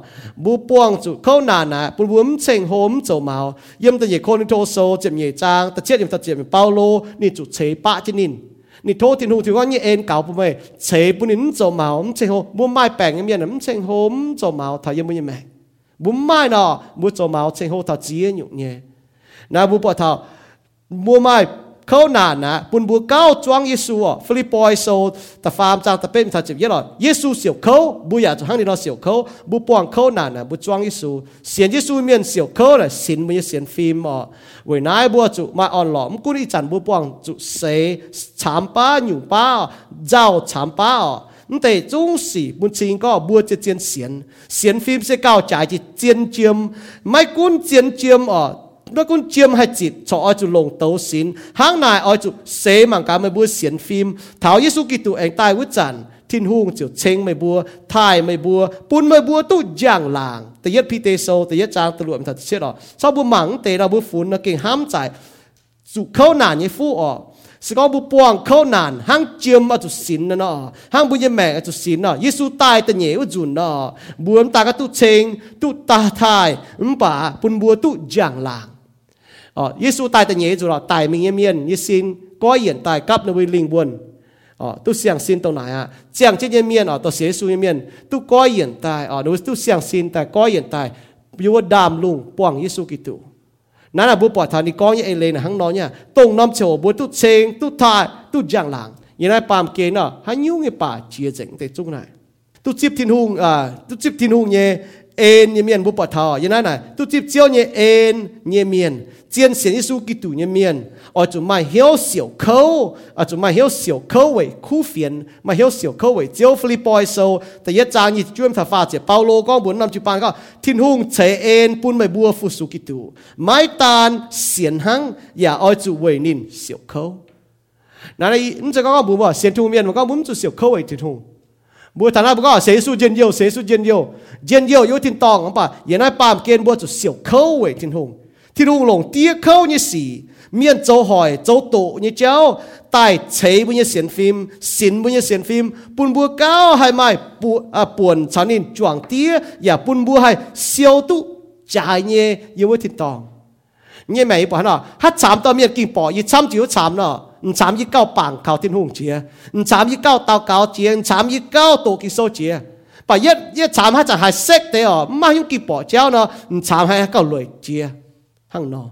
บุปวงจุเข้านานะปุนบัวมเชงโฮมโจเมาเยี่ยมตะเยโคนโทโซเจ็บเหยจางตะเชียมตะเจียมเปาโลนี่จุเฉปะจินินนี่โทษที่หูถือว่านี่เอ็นเก่าปุ่มไปเฉปุ่นินโจเมาเชงโฮบัวไม่แปลงเงี้ยเนี่ยเชงโฮมโจเมาทายยังไม่ยังแมง บุไม่นอบุโจมาเชิงโฮตาจีนอยู่เนี่ยนะบุปะทาบุไม่เขาหนานะปุนบุเก้าจวงเยซูฟิลิปปอยโซตะฟามจางตะเป็นทาจิบเยลอดเยซูเสียวเขาบุอยากจะหังนี่เราเสียวเขาบุปองเขาหนานะบุจวงเยซูเสียนเยซูเมียนเสียวเขาเลยสินมันจะเสียนฟิล์มอะเวนานบัวจุมาอ่อนหลอมกุนิจันบุปองจุเสฉามป้าหยูป้าเจ้าฉามป้าอะ นแต่จงสีบุญชิงก็บัวจะเจียนเสียนเสียนฟิล์มจะเก่าจ่ายจิตเจียนเจียมไม่กุ้นเจียนเจียมอ่อด้วยกุ้นเจียมให้จิตชออจุลงเตาสินห้างนายออจุเสมังกาไม่บัวเสียนฟิล์มถาวเยซูกิตุเองตายวุจันทินหุงจิวเชงไม่บัวทายไม่บัวปุนไม่บัวตู้ย่างลางแต่ยัดพีเตโซแต่ยัดจางตรวจมันถัดเชื่อหรอชอบบัวหมังเตเราบัวฝุ่นนะเก่งห้ามใจจุเข้าหนาเนี่ยฟูออก สกอบุปวงเขานานหังเจียมอาจุสินนะเนาะหังบุญแม่อาจุสินเนาะยิสุตายแต่เหนียวจุนเนาะบัวตากระตุเชงตุตาทายอุมป่าปุนบัวตุจางลางอ๋อยิสุตายแต่เหนียวจุเนาะตายมีเมียนยิสินก้อยเหยียนตายกับนวิลิงบวนอ๋อตุเสียงสินตรงไหนอะเจียงเจียนเมียนอ๋อตัวเสียสูเมียนตุก้อยเหยียนตายอ๋อดูตุเสียงสินแต่ก้อยเหยียนตายอยู่ว่าดามลุงป่วงยิสุกิตุ nãy là bố bỏ thằng đi có như lên là hắn nói nha tông năm chỗ bố tu sen tu thai tu giang lang, như này pam kia nó hắn nhung người bà chia dẫn tới chung này. Tu chip thiên hùng à tu chip thiên hùng nhé en ye mien bu pa tha ye na na, tu chip chiao ye en ye mien. Chiên xian su ki tu ye mien. Ở chỗ mai hiếu xiao khâu ở chỗ mai hiếu xiao khâu wei khu phiền mai hiếu xiao khâu wei chiao philippoi so ta ye chang yi chuem tha fa che paulo ko bun nam chu pan ko tin hung che en pun mai bua fu su ki tu mai tan xian hang, ya ở chỗ wei nin xiao khâu nãy nãy chúng ta có bún bò xiên thu miên mà có bún chút xiao khâu wei tin hung. นเสียนหังอย่าเอาจุเวนินเสียวเขานั่นไอ้นี่จะก็บุญว่าเสียนทุ่งเมียนมันก็บุญจุเสียวเขาไว้ทิ้นหุงบัวฐานะบุก็เสียสู้เจนเดียวเสียสู้เจนเดียวเจนเดียวอยู่ทิ้นตองอ่ะป่ะอย่างนั้นปามเกณฑ์บัวจุเสียวเขาไว้ทิ้ นหุง thì rung lồng tia khâu như xì miền châu hỏi châu tổ như cháu tài chế bu như xiên phim xin bu như xiên phim bùn bùa cao hay mai bu à buồn chán nín chuang tia ya bùn bùa hay siêu tu trái nhẹ yêu thiên tòng nhẹ mày bảo nó hát chạm tao miền kinh bỏ y chạm chịu chạm nó chạm y cao bằng cao thiên hùng chia chạm y cao tao cao chia chạm y cao tổ kinh số chia bà yết yết chạm hát chẳng hay xét đấy à mà yung kinh bỏ chéo nó chạm hay cao lười chia ข้างนอก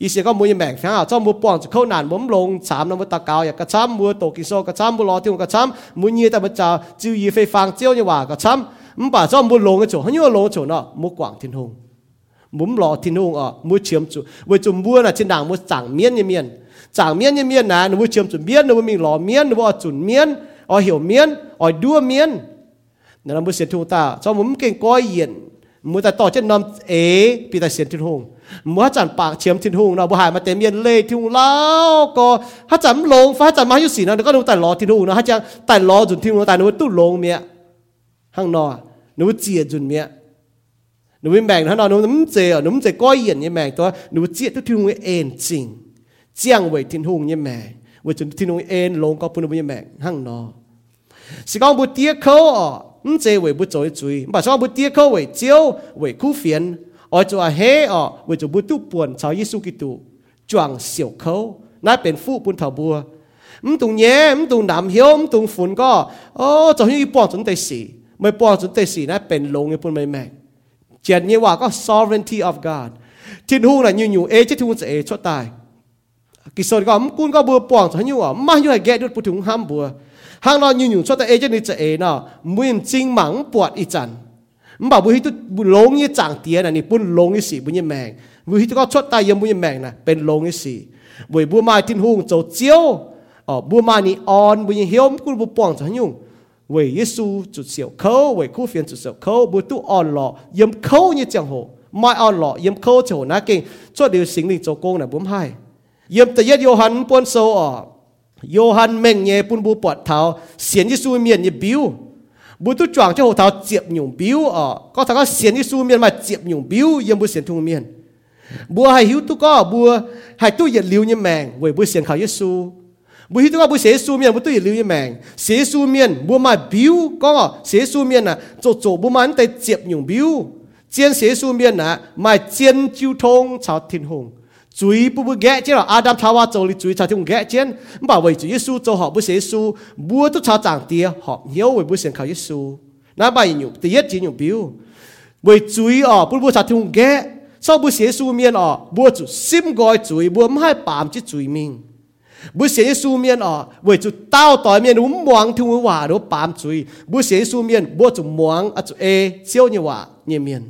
อีเสียก็มือแบ่งแฝงอ่ะเจ้ามือป้อนจะเข้านานมุมลงสามน้ำมือตะกาวอยากกระช้ำมือตกิโซกระช้ำมือรอที่กระช้ำมือเยี่ยแต่มันจะจิ้วยีไฟฟังเจียวยี่ว่ากระช้ำมันป่าเจ้ามือลงกระโจหันยี่ลงกระโจเนาะมือกว่างทิ้งหงมุมรอทิ้งหงอ่ะมือเชื่อมจุไว้จุ่มบัวน่ะชิ้นด่างมือจ่างเมียนยี่เมียน จางเมียนเมียนนะหนูเชื่อมจุนเมียนหนูมีหล่อเมียนหนูอจุนเมียนอเหี่ยวเมียนอดัวเมียนนั่นมันเสียทุกตาชอบมันเก่งก้อยเย็นมือแต่ต่อเช่นนมเอปีแต่เสียนทิ้งหงมือหัจันปากเฉียมทิ้งหงเราบ่หายมาเต็มเย็นเลยทิ้งแล้วก็หัจันลงฟ้าจันมาอยู่สีนั้นก็นูแต่ล้อทิ้งหงนะหัจันแต่ล้อจุนทิ้งหงแต่หนูตู้ลงเมียห้างนอหนูเจียจุนเมียหนูแบ่งท่านอนหนูหนูเจียหนูเจียก้อยเย็นยี่แบ่งตัวหนูเจียทุกทิ้งเอ็จริง เจียงไวทิ้นหุงยี่แม่ว่าจนทิ้นหุงเอ็นลงก็พูปุ่นยี่แม่หั่งนอสิกองบุเตียเขาอ๋ออืมเจไวบุจอยจุยบ่สองบุเตียเขาไวเจียวไวคู่เฟียนอ๋อจะเฮอ๋อไว้จะบุตุปวนชาวยิสุกิตุจวงเสียวเขาน่าเป็นฟูปุ่นเถาบัวอืมตุงเย่อืมตุงนำเหี้ยวอืมตุงฝุ่นก็โอ้จะให้ปอนจนเตสีไม่ปอนจนเตสีน่าเป็นลงยี่พูนไม่แม่เจียนยี่ว่าก็ sovereignty of God ทิ้นหุงน่ะอยู่อยู่เอจิทุนจะเอชดตาย กิสนก็มกุนก็บัวป้อนจะให้อยู่อ่ะมาอยู่ให้แกดุดปุถุงห้ามบัว hàng lo như nhung cho ta ê chân đi chạy ê nó muốn chính mắng bọt ít chân mà bùi tu bùi lông như chẳng tiền này bùi lông như gì bùi như mèng bùi tu có chốt tay yếm bùi như mèng nè bên lông như gì bùi bùi mai thiên hùng châu chiếu ờ bùi mai ni on bùi như hiếu bùi bùi bỏng cho nhung vì Giêsu chút xỉu khâu vì khu phiền chút xỉu khâu bùi tu on lọ yếm khâu như chẳng hồ mai on lọ yếm khâu chỗ nà kinh cho điều sinh linh châu công là bùi hai yếm tự yết Yohan buôn sâu ở โยฮันเมงเยปุนบูปอดเท้าเสียนยิสูเมียนยบิวบุตุจวงเจ้าเท้าเจ็บหยุ่งบิวอ๋อก็ถ้าก็เสียนยิสูเมียนมาเจ็บหยุ่งบิวยังบุเสียนทุงเมียนบัวให้หิวตุก็บัวให้ตู้เหยียดลิ้วยี่แมงเว้ยบุเสียนเขายิสูบุหิวตุก็บุเสียสูเมียนบุตู้เหยียดลิ้วยี่แมงเสียสูเมียนบัวมาบิวก็เสียสูเมียนน่ะโจโจบัวมันแต่เจ็บหยุ่งบิวเจียนเสียสูเมียนน่ะมาเจียนจิ้วทงชาวทินหง chuối bu bu ghé chứ là Adam Thawa châu li chuối chặt chung ghé chứ bảo vậy chủ Giêsu châu họ bu sẽ Giêsu bua tu cha chẳng tia, họ nhớ về bu sẽ khao Giêsu. Na bài nhục thì nhất chỉ nhục biểu vậy chuối ở bu bu chặt chung ghé sau bu sẽ Giêsu miên ở bua chủ sim gọi chuối bua mai bám chứ chuối mình. Bu sẽ Giêsu miên ở vậy chủ tao tỏi miên uống muang thu hòa đó bám chuối bu sẽ Giêsu miên bua chủ muang ở chủ e siêu như hòa, như miên.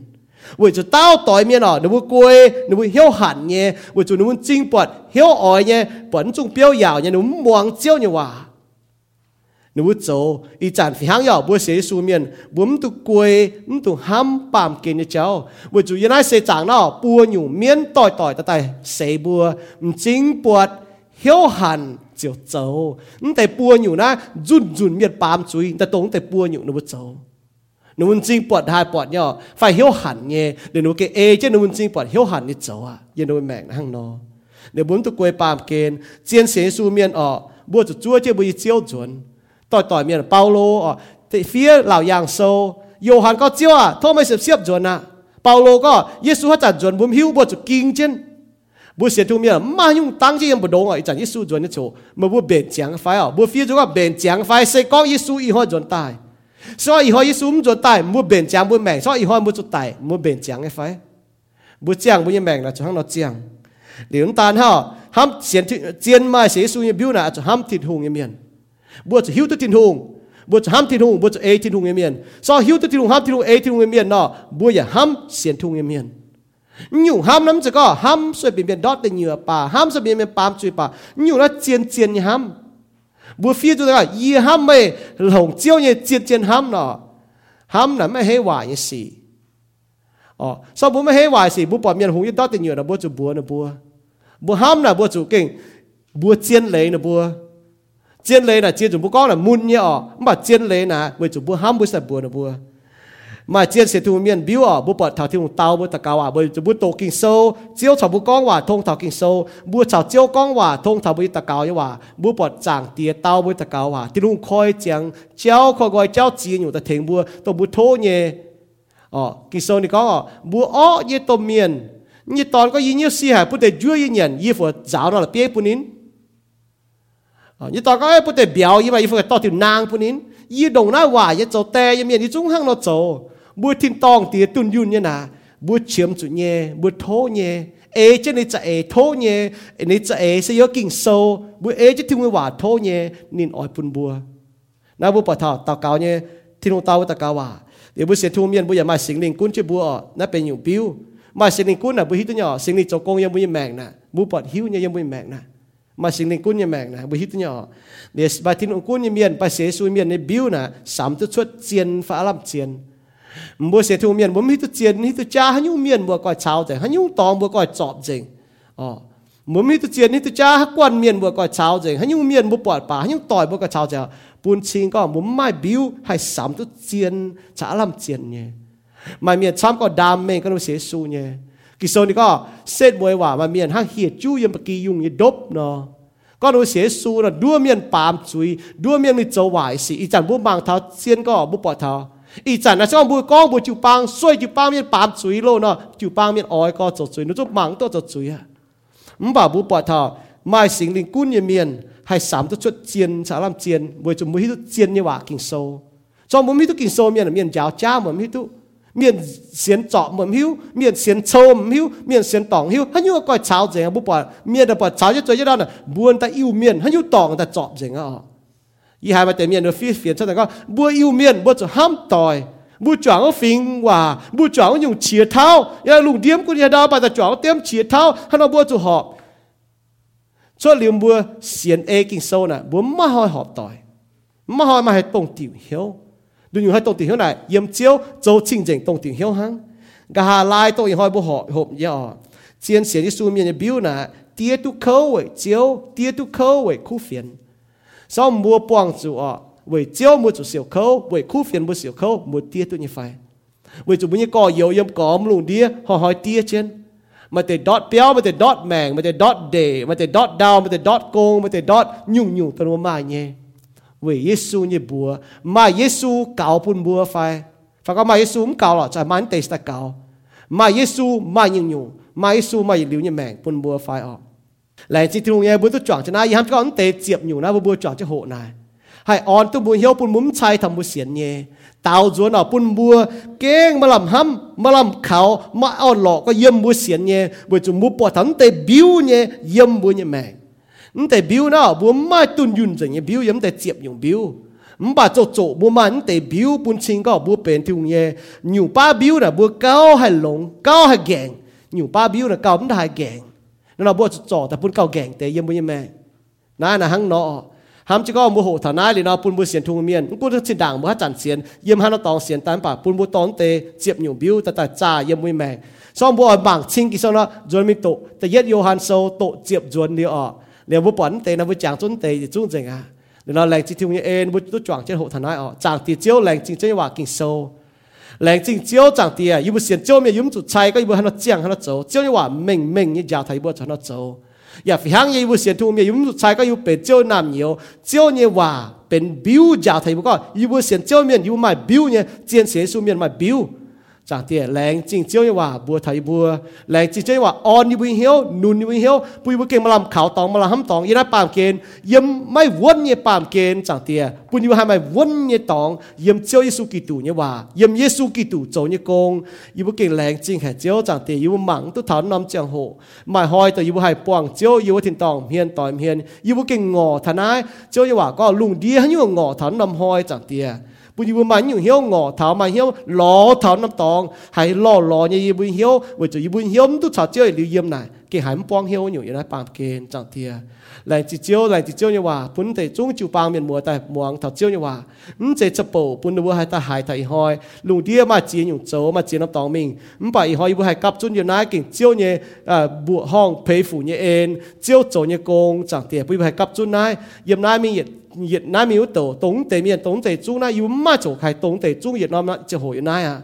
为就到台面哦，你会贵，你会晓喊呢，为就你会进步晓爱呢，本种表扬呢，你会望照呢话。你会做一站享有不写书面，不唔都贵，唔都ham bám kiến cháu, vì chủ yên ai sẽ chẳng nó bùa nhủ miên tỏi tỏi ta tay sẽ bùa,唔chính buộc hiểu hẳn chiều châu,唔tại bùa nhủ na run run miệt bám chuối, ta tống tại bùa nhủ nó bùa châu. นูนจริงปวดหายปวดเนี่ยไฟเหี้ยวหันเงี้ยเดี๋ยวนูเกเอเจ้านูนจริงปวดเหี้ยวหันนี่เจ้าอ่ะยันนูแมงหั่งนอเดี๋ยวบุญตุกวยปามเกณฑ์เจียนเสียสูเมียนออกบัวจะจั่วเจ้าบุยเจียวจวนต่อยต่อยเมียนเปาโลอ๋อแต่เฟียเหล่ายางโซโยฮันก็เจียวอ่ะโทษไม่เสียบเสียบจวนนะเปาโลก็เยซูเขาจัดจวนบุญหิวบัวจะกิงเจนบัวเสียทุเมียนมายุ่งตั้งใจยังบุดงอ่ะอีจันเยซูจวนนี่โชมาบัวเบนจางไฟอ่ะบัวเฟียจูก็เบนจางไฟเสกก็เยซูอีหัวจวนตาย 所以以后耶稣唔做大，唔变讲唔命，所以以后唔做大，唔变讲嘅快，唔讲唔命啦，就喺度讲。两单哈，ham 先煎卖写书嘅表嗱，就 ham 铁红嘅面，唔就晓得铁红，唔就 ham 铁红，唔就 A 铁红嘅面，所以晓得铁红 ham 铁红 A 铁红嘅面เนาะ唔อย่า ham 先红嘅面。อยู่ห้ามน้ำจะก็ห้ามสวยเป็นเป็นดอดเป็นเหยื่อป่าห้ามสวยเป็นเป็นปามจุยป่าอยู่แล้วเจียนเจียนห้าม bữa phía chúng ta y ham mày lồng chiếu như chiết chiên ham nọ. Ham là mấy hệ hòa như gì ờ sao bữa mấy hệ hòa gì bữa bỏ miệng hùng như đó thì nhiều là bữa chủ bữa nữa bữa bữa ham là bữa chủ kinh bữa chiến lệ nữa bữa chiến lệ là chiến chủ bữa con là mun như ờ mà chiến lệ là bữa chủ bữa ham bữa sẽ bữa nữa bữa mà chiến sĩ thu miền biểu ở bố bật thảo thiên tàu bố tạc cao à bố bố tổ kinh sâu, chiếu thảo bố con hòa thông thảo kinh sâu, bố thảo chiếu con hòa thông thảo bố tạc cao như hòa bố bật giảng tía tàu bố tạc cao hòa à, thì luôn khôi chẳng cháu khôi gọi cháu chỉ nhủ ta thiên bố tổ bố thô nhé ờ kinh sâu này có ờ bố ó như tổ miền, như tòn có gì như si hả bố để dưa như nhận như phụ giáo nó là bia bố nín. Ờ như tòn có bố để biểu như mà như phụ to tiểu nàng bố nín. Như đồng na hòa như châu tè như miền như trung hăng nó chỗ bùa thiên tong tía tuân yun như na bùa chiếm chủ nhẹ bùa thô nhẹ ê chứ này chả ê thô nhẹ này chả ê sẽ nhớ kinh sâu bùa ê chứ thiên hòa thô nhẹ nên ỏi bùn bùa na bùa bỏ thảo tao cao nhẹ thiên hông tao tao cao hòa để bùa sẽ thu miên bùa mà sinh linh cún chứ bùa na bên nhiều biếu mà sinh linh cún là bùa hít nhỏ sinh linh cho công yang bùa mèng nè bùa bỏ hiu như yang bùa mèng nè mà sinh linh cún như mèng nè bùa hít nhỏ để bà thiên hông cún như miên bà sẽ suy miênในบิวน่ะสามจุดชุดเจียนฟ้าลำเจียน bùa sẽ thu miền bùa mi tu chiến mi tu cha hắn nhung miền bùa coi cháo rồi hắn nhung tòng bùa coi chọp rồi ờ bùa mi tu chiến mi tu cha hắn quan miền bùa coi cháo rồi hắn nhung miền bùa bọt bà hắn nhung tỏi bùa coi cháo rồi buôn chiên có bùa mai biu hay sắm tu chiến chả làm chiến nhé mà miền chăm có đam mê cái nó sẽ su nhé cái số này có xét bùaว่าmà miền hắn hiệt chú yếm bạc kỳ dùng như đốp nó ก็รู้เสียสูนะดัวเมียนปามจุยดั วเมียนมีโจวายสิอีจันบุบางเท้าเซียนก็บุปผาเท้าอีจันนะช่องบุก้องบุจูปังสวยจูปังเมียนปามจุยโลเนาะจูปังเมียนอ้อยก็จดจุยนู้จุมังตัวจดจุยอะมบ่าบุปผาเท้าไม่สิงลิงกุ้นเมียนให้สามตัวชุดเจียนสารลำเจียนบุจุมุฮิตุเจียนเนี่ยว่ากินโซจอมบุมิตุกินโซเมียนเมียนยาวจ้าเหมือ 一站那像不讲不就帮水就帮面帮水咯呢，就帮面爱个做水，你做忙都做水啊。唔把不把头，卖行灵官人面系三都出箭，查 làm 箭，每做每都箭嘅话劲收，做每都劲收面啊面 giáo 家门每都。miền xiên trọ mầm hiu miền xiên châu mầm hiu miền xiên tỏng hiu hắn như coi cháo gì bố bỏ miền đã bỏ cháo cho tôi cho đó là ta yêu miền hắn như tỏng ta chọp gì ngọ ngã y hai mà tại miền nó phi phiền cho thằng con bua yêu miền bua cho ham tỏi bua chọn ở phiền hòa bua chọn dùng chia thao. Ya lùng điếm của nhà đào bà ta chọn tiêm chia thao, hắn nó bua cho họ. Cho liềm bua xiên ê kinh sâu nè bua mà hỏi họp tỏi mà hỏi mà hay bông tiểu hiếu. Đừng dùng hai tông tiền hiếu này, yếm chiếu, châu chính chính tông tiền hiếu hăng gà hà lai tông hiếu bố họ, hộp ya chiến sĩ đi xuống miền biểu nè, tia tu khâu vậy chiếu, tia tu khâu vậy khu phiền sau mua bong chủ à với chiếu mua chủ siêu khâu, với khu phiền mua siêu khâu mua tia tu như phải. Với chủ muốn có yếu yếm có lùng đĩa họ hỏi tia trên, mà để dot béo, mà để dot mèng mà để dot đề, mà để dot down mà để dot công mà để dot nhung nhung tao mà nhé vì Giêsu như bùa mà Giêsu cạo bùn bùa phải. Phải có mà Giêsu cũng cạo là chỉ mà anh tê sẽ cạo. Mà Giêsu mà nhung nhung. Mà Giêsu mà liu như mèn bùn bùa phải ọ lại chỉ thường nghe bùa tôi chọn cho nay hắn có anh tê chịu nhiều na bùa chọn cho hộ này hay on tôi bùa hiếu bùn múm chai thầm bùa xiên nhé tao chúa nào bùn bùa keng mà làm hâm mà làm khảo mà on lọ có yếm bùa xiên nhé bùa chúng bùa bỏ thắng tê biu nhé yếm bùa như mèn 唔得表呢，不买炖完整嘅表，唔得接用表。唔把做做，不买唔得表，半千个不变条嘢。牛巴表呢，不高系龙，高系劲。牛巴表呢，高唔系劲。 นั่นาบวชจ่อแต่ปุ่นเก่าแก่งเตยเยี่ยมบุญแม่น้าหน่ะหังนอหามจะก็มัวโหฐานะหรือนาปุ่นบุเสียนทุงเมียนกูจะสิด่างมัวจันเสียนเยี่ยมหานตองเสียนตามป่าปุ่นบุตอนเตเจียบหยุ่มบิวแต่แต่จ่าเยี่ยมบุญแม่ซ่อมบัวบางชิงกิโซนะจวนมิโตแต่เย็ดโยฮันโซโตเจียบจวนเดียวเดียวบุปผนเตนะบุจางจนเตจะจุ้งเจงอะเดี๋ยวเราแรงจิตทุงเอ็นบุตุจวงเจ้าโหฐานะอะจางตีเจียวแหลงจริงเจ้าว่ากิงโซ แรงจริงเจ้าจังเตียยูบุเสียนเจ้าเมียยุมจุดชัยก็ยูบุฮันเจียงฮันเจ้าเจ้าวนี่ว่าเม่งเม่งยี่ยาไทยบัวฮันเจ้าอย่าฟังยูบุเสียนทุ่มเมียยุมจุดชัยก็ยูเป็ดเจ้านำเหนียวเจ้าเนี่ยว่าเป็นบิวยาไทยบัวก็ยูบุเสียนเจ้าเมียยูมาบิวเนี่ยเจียนเสียสูเมียนมาบิว chẳng tiệt leng chính chiếu như hòa bùa thầy bùa leng chính chiếu như hòa on như bùi hiếu nùn như bùi hiếu bùi bùi kênh mà làm khảo tòng mà làm hâm tòng yên á bàm kênh yếm mai vốn như bàm kênh chẳng tiệt bùi như hai mai vốn như tòng yếm chiếu Giêsu Kitô như hòa yếm Giêsu Kitô chỗ như công yếm bùi kênh leng chính hệ chiếu chẳng tiệt yếm mắng tu thảo nằm chẳng hộ mai hoi từ yếm bùi hai quang chiếu yếm bùi thiên tòng hiền tòi hiền yếm bùi kênh ngò thà nái chiếu như hòa có lùng đi như ngò thảo nằm hoi chẳng tiệt ปุยบุมันอยู่เหี้ยวงอเท้ามาเหี้ยวล้อเท้าน้ำตองให้ล้อล้อเนี่ยบุญเหี้ยววิจะบุญเหี้ยวมันตุชาเจ้าหรือเยี่ยมไหนเกี่ยหายมันป้องเหี้ยวอยู่อย่างนั้นปามเกณฑ์จังเทียแรงจิเจียวแรงจิเจียวเนี่ยว่าปุ่นแต่จุ้งจิวปางเมีย นมัวแต่มวงเท้าเจียวเนี่ยว่ามันจะจะปูปุ่นดูว่าให้ตาหายตาอีหอยลุงเดียมาจีนอยู่โจมาจีนน้ำตองมิงมัน cái hắn bong hiếu nhiều như là bằng kên chẳng thia lại chỉ chiếu lại chỉ chiếu như hòa bún thể chúng chịu bằng miền mùa tại muang thảo chiếu như hòa. Ừm chế chấp bổ, bún đâu hai ta hai thầy hoi. Lùng đi mà chỉ nhiều chỗ mà chỉ nắm tòng mình. Ừm bảy hoi bún hai cặp chút như nái kỉnh chiếu như à bộ hong phê phủ như en. Chiếu chỗ như công chẳng thia bún hai cặp chút nái yếm nái mình hiện hiện nái mình tổ tống tề miền tống tề chúng nái yếm mà chỗ khai tống tề chúng hiện nam chỉ hồi nái à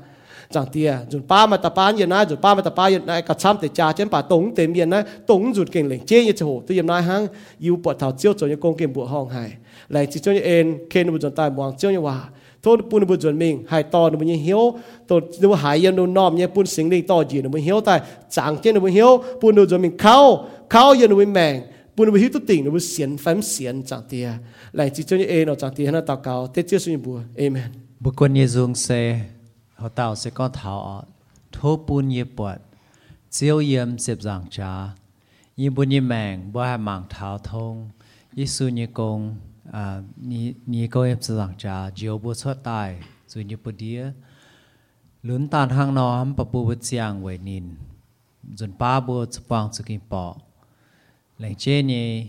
chẳng tia dùn pa mà ta ba yên na dùn pa mà ta ba yên na cả trăm tỷ cha chén bà tống tiền miền na tống dùn kinh lệnh chế như chỗ tôi yên nay hang yêu bỏ thảo chiếu cho những công kiếm bùa hong hải. Lại chỉ cho những em khen bộ dân tài mong chiếu như hòa. Thôn bún bùn chuẩn mình hai to nó mới hiếu. Tổ nó hải yên nó nòm nhé bún sinh linh to gì nó mới hiếu tại chẳng trên nó mới hiếu bún nó chuẩn mình khao khao yên nó mới mèng bún nó hiếu tu tỉnh nó mới xiên phém xiên chẳng tia lại chỉ cho những em nó chẳng tia nó tạo cao tết chiếu suy bùa. Amen. Bố quân như dương xe ยซูเซเขาเต่าเสก็เท้าออดทุบปุนเยปวดเจียวเยี่ยมเสียบจางจ้ายีบุญยีแมงบ่ให้มังเท้าทงยิสุญกงอ่านี่นี่ก็เอ็มจางจ้าเจียวบัวชดตายสุญญปเดียลุนตานหางน้อมปะปูบุเจียงเวนินจนป้าบัวจะฟังสกินปอก lại chế nhỉ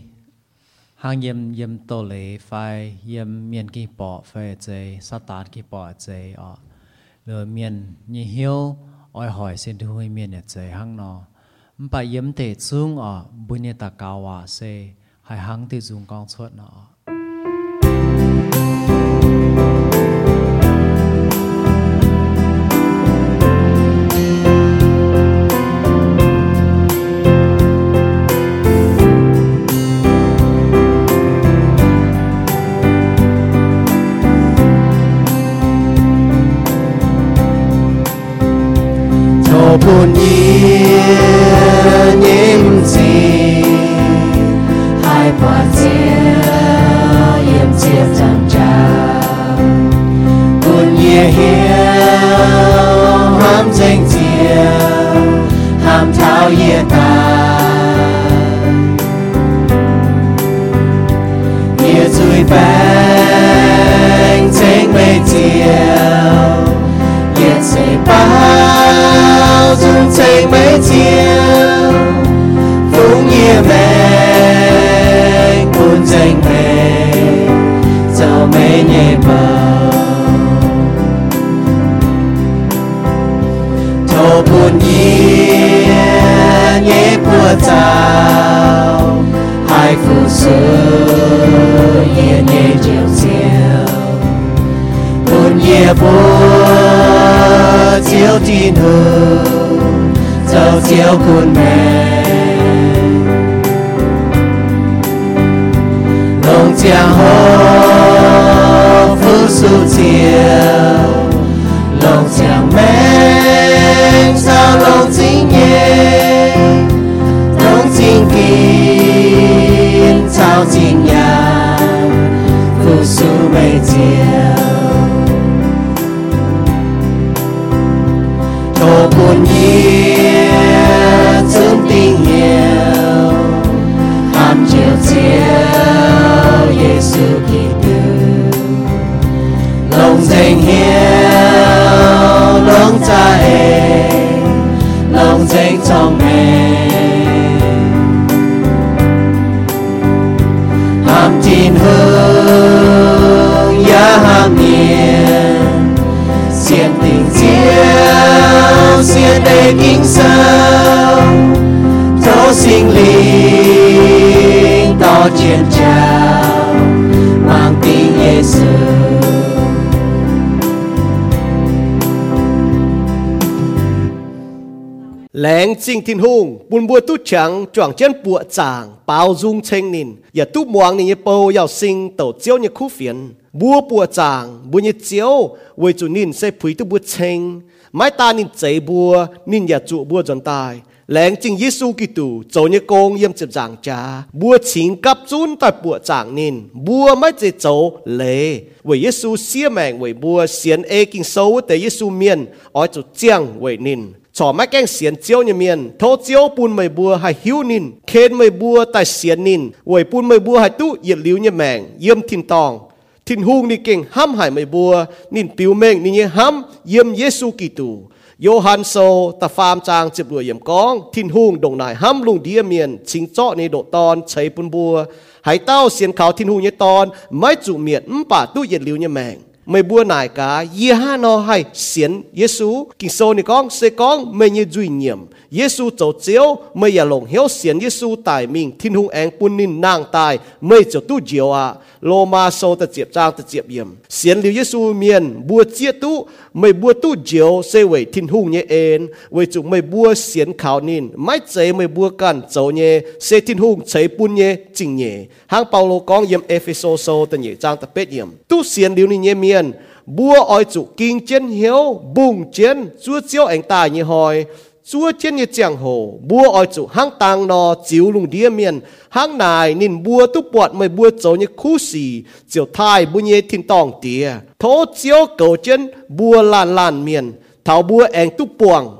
hàng yếm yếm tổ lệ phải yếm miền kỳ bỏ phải chế sát tán kỳ bỏ chế ở rồi miền như hiếu oi hỏi xin thưa hơi miền nhật dày hăng nó bà yếm tệ xuống ở bùi nhật ta cao hòa xe hay hăng thì dùng con suốt nó 半夜 phúng nhẹ mẹ buồn danh mẹ sao mẹ nhẹ bờ thô buồn nhẹ nhẹ của tao hai phụ sư nhẹ nhẹ chiều chiều. Buồn nhẹ bùa chiều tin hương. Dẫu chiều con mẹ lòng chàng hô phu su chiều lòng chàng men sao lòng chính nhẹ lòng chính kín sao chính nhà phu su mây lòng dành hiếu lòng cha ê lòng dành trong mẹ. Ham tin hương ya ham niên xiên tình chiếu xiên đầy kinh sâu cho sinh linh to chiến trào mang tiếng Giêsu Leng xin thiên hùng, buồn bùa tu chẳng, choàng chân bùa chàng, bao dung chênh nín, ya tu muang nín bầu yào sinh tàu chiếu như khu phiền, bùa bùa chàng, bùa như chiếu, với chủ nín sẽ phí tu bùa chênh, mái ta nín chế bùa, nín ya trụ bùa dọn tài, lãng chính Giêsu Kitô cho như con yếm chấp giảng cha bùa chín cấp chun tại bùa giảng nên bùa mới chế cháu lệ với Giêsu xia mạng với bùa xiên ê kinh sâu tại Giêsu miền ở chỗ chiang với nên cho mấy cái xiên chiếu như miền thô chiếu bùn mày bùa hay hiu nín khen mày bùa tại xiên nín với bùn mày bùa hay tu, yết liu như mạng yếm thiên tòng thiên hung ni kinh ham hại mày bùa nín biểu mệnh nín như ham, yếm Giêsu Kitô โยฮันโซตะฟามจางจิบรวยเยี่ยมกอง ทินหุงดงนายห้ำลุงเดียเมียนชิงเจาะในโดตอนใช้ปุนบัวหายเต้าเสียนเขาทินหุงเนี่ยตอน ไม่จุเมียนมป่าตู้เย็ดลิวเนี่ยแมงไม่บัวนายกาเย่ห้านอให้เสียนเยซูกิงโซนี่กองเซกองไม่ยจุยเยี่ยมเยซูเจ้าเจียวไม่อย่าหลงเหียวเสียนเยซูตายมิงทินหุงแองปุนนินนางตายไม่เจ้าตู้เจียวอะโลมาโซตะเจียบจางตะเจียบเยี่ยมเสียนหลิวเยซูเมียนบัวเจียตู้ mày bua tu diệu sẽ về thiên hùng nhé en. Về chu mày bua xiên khảo nín mãi chế mày bua can dấu nhé. Sẽ thiên hùng chế bún nhé chỉnh nhé. Hang Paulo con yếm Ephesos sâu ta nhé trang ta bết yếm. tu xiên liu ni nhé miền bua oi chủ kinh chiến hiếu bùng chiến chúa chiếu anh tài như hồi chúa trên như chẳng hồ bua ở chủ hang tàng nò, chiếu lùng đĩa miền, hang này nên bua tu bọt mày bua chỗ như khu xì chiều thai bu nhé thiên tòng tía thố chiếu cầu chân bua lan lan miền, thảo bua anh tu buồng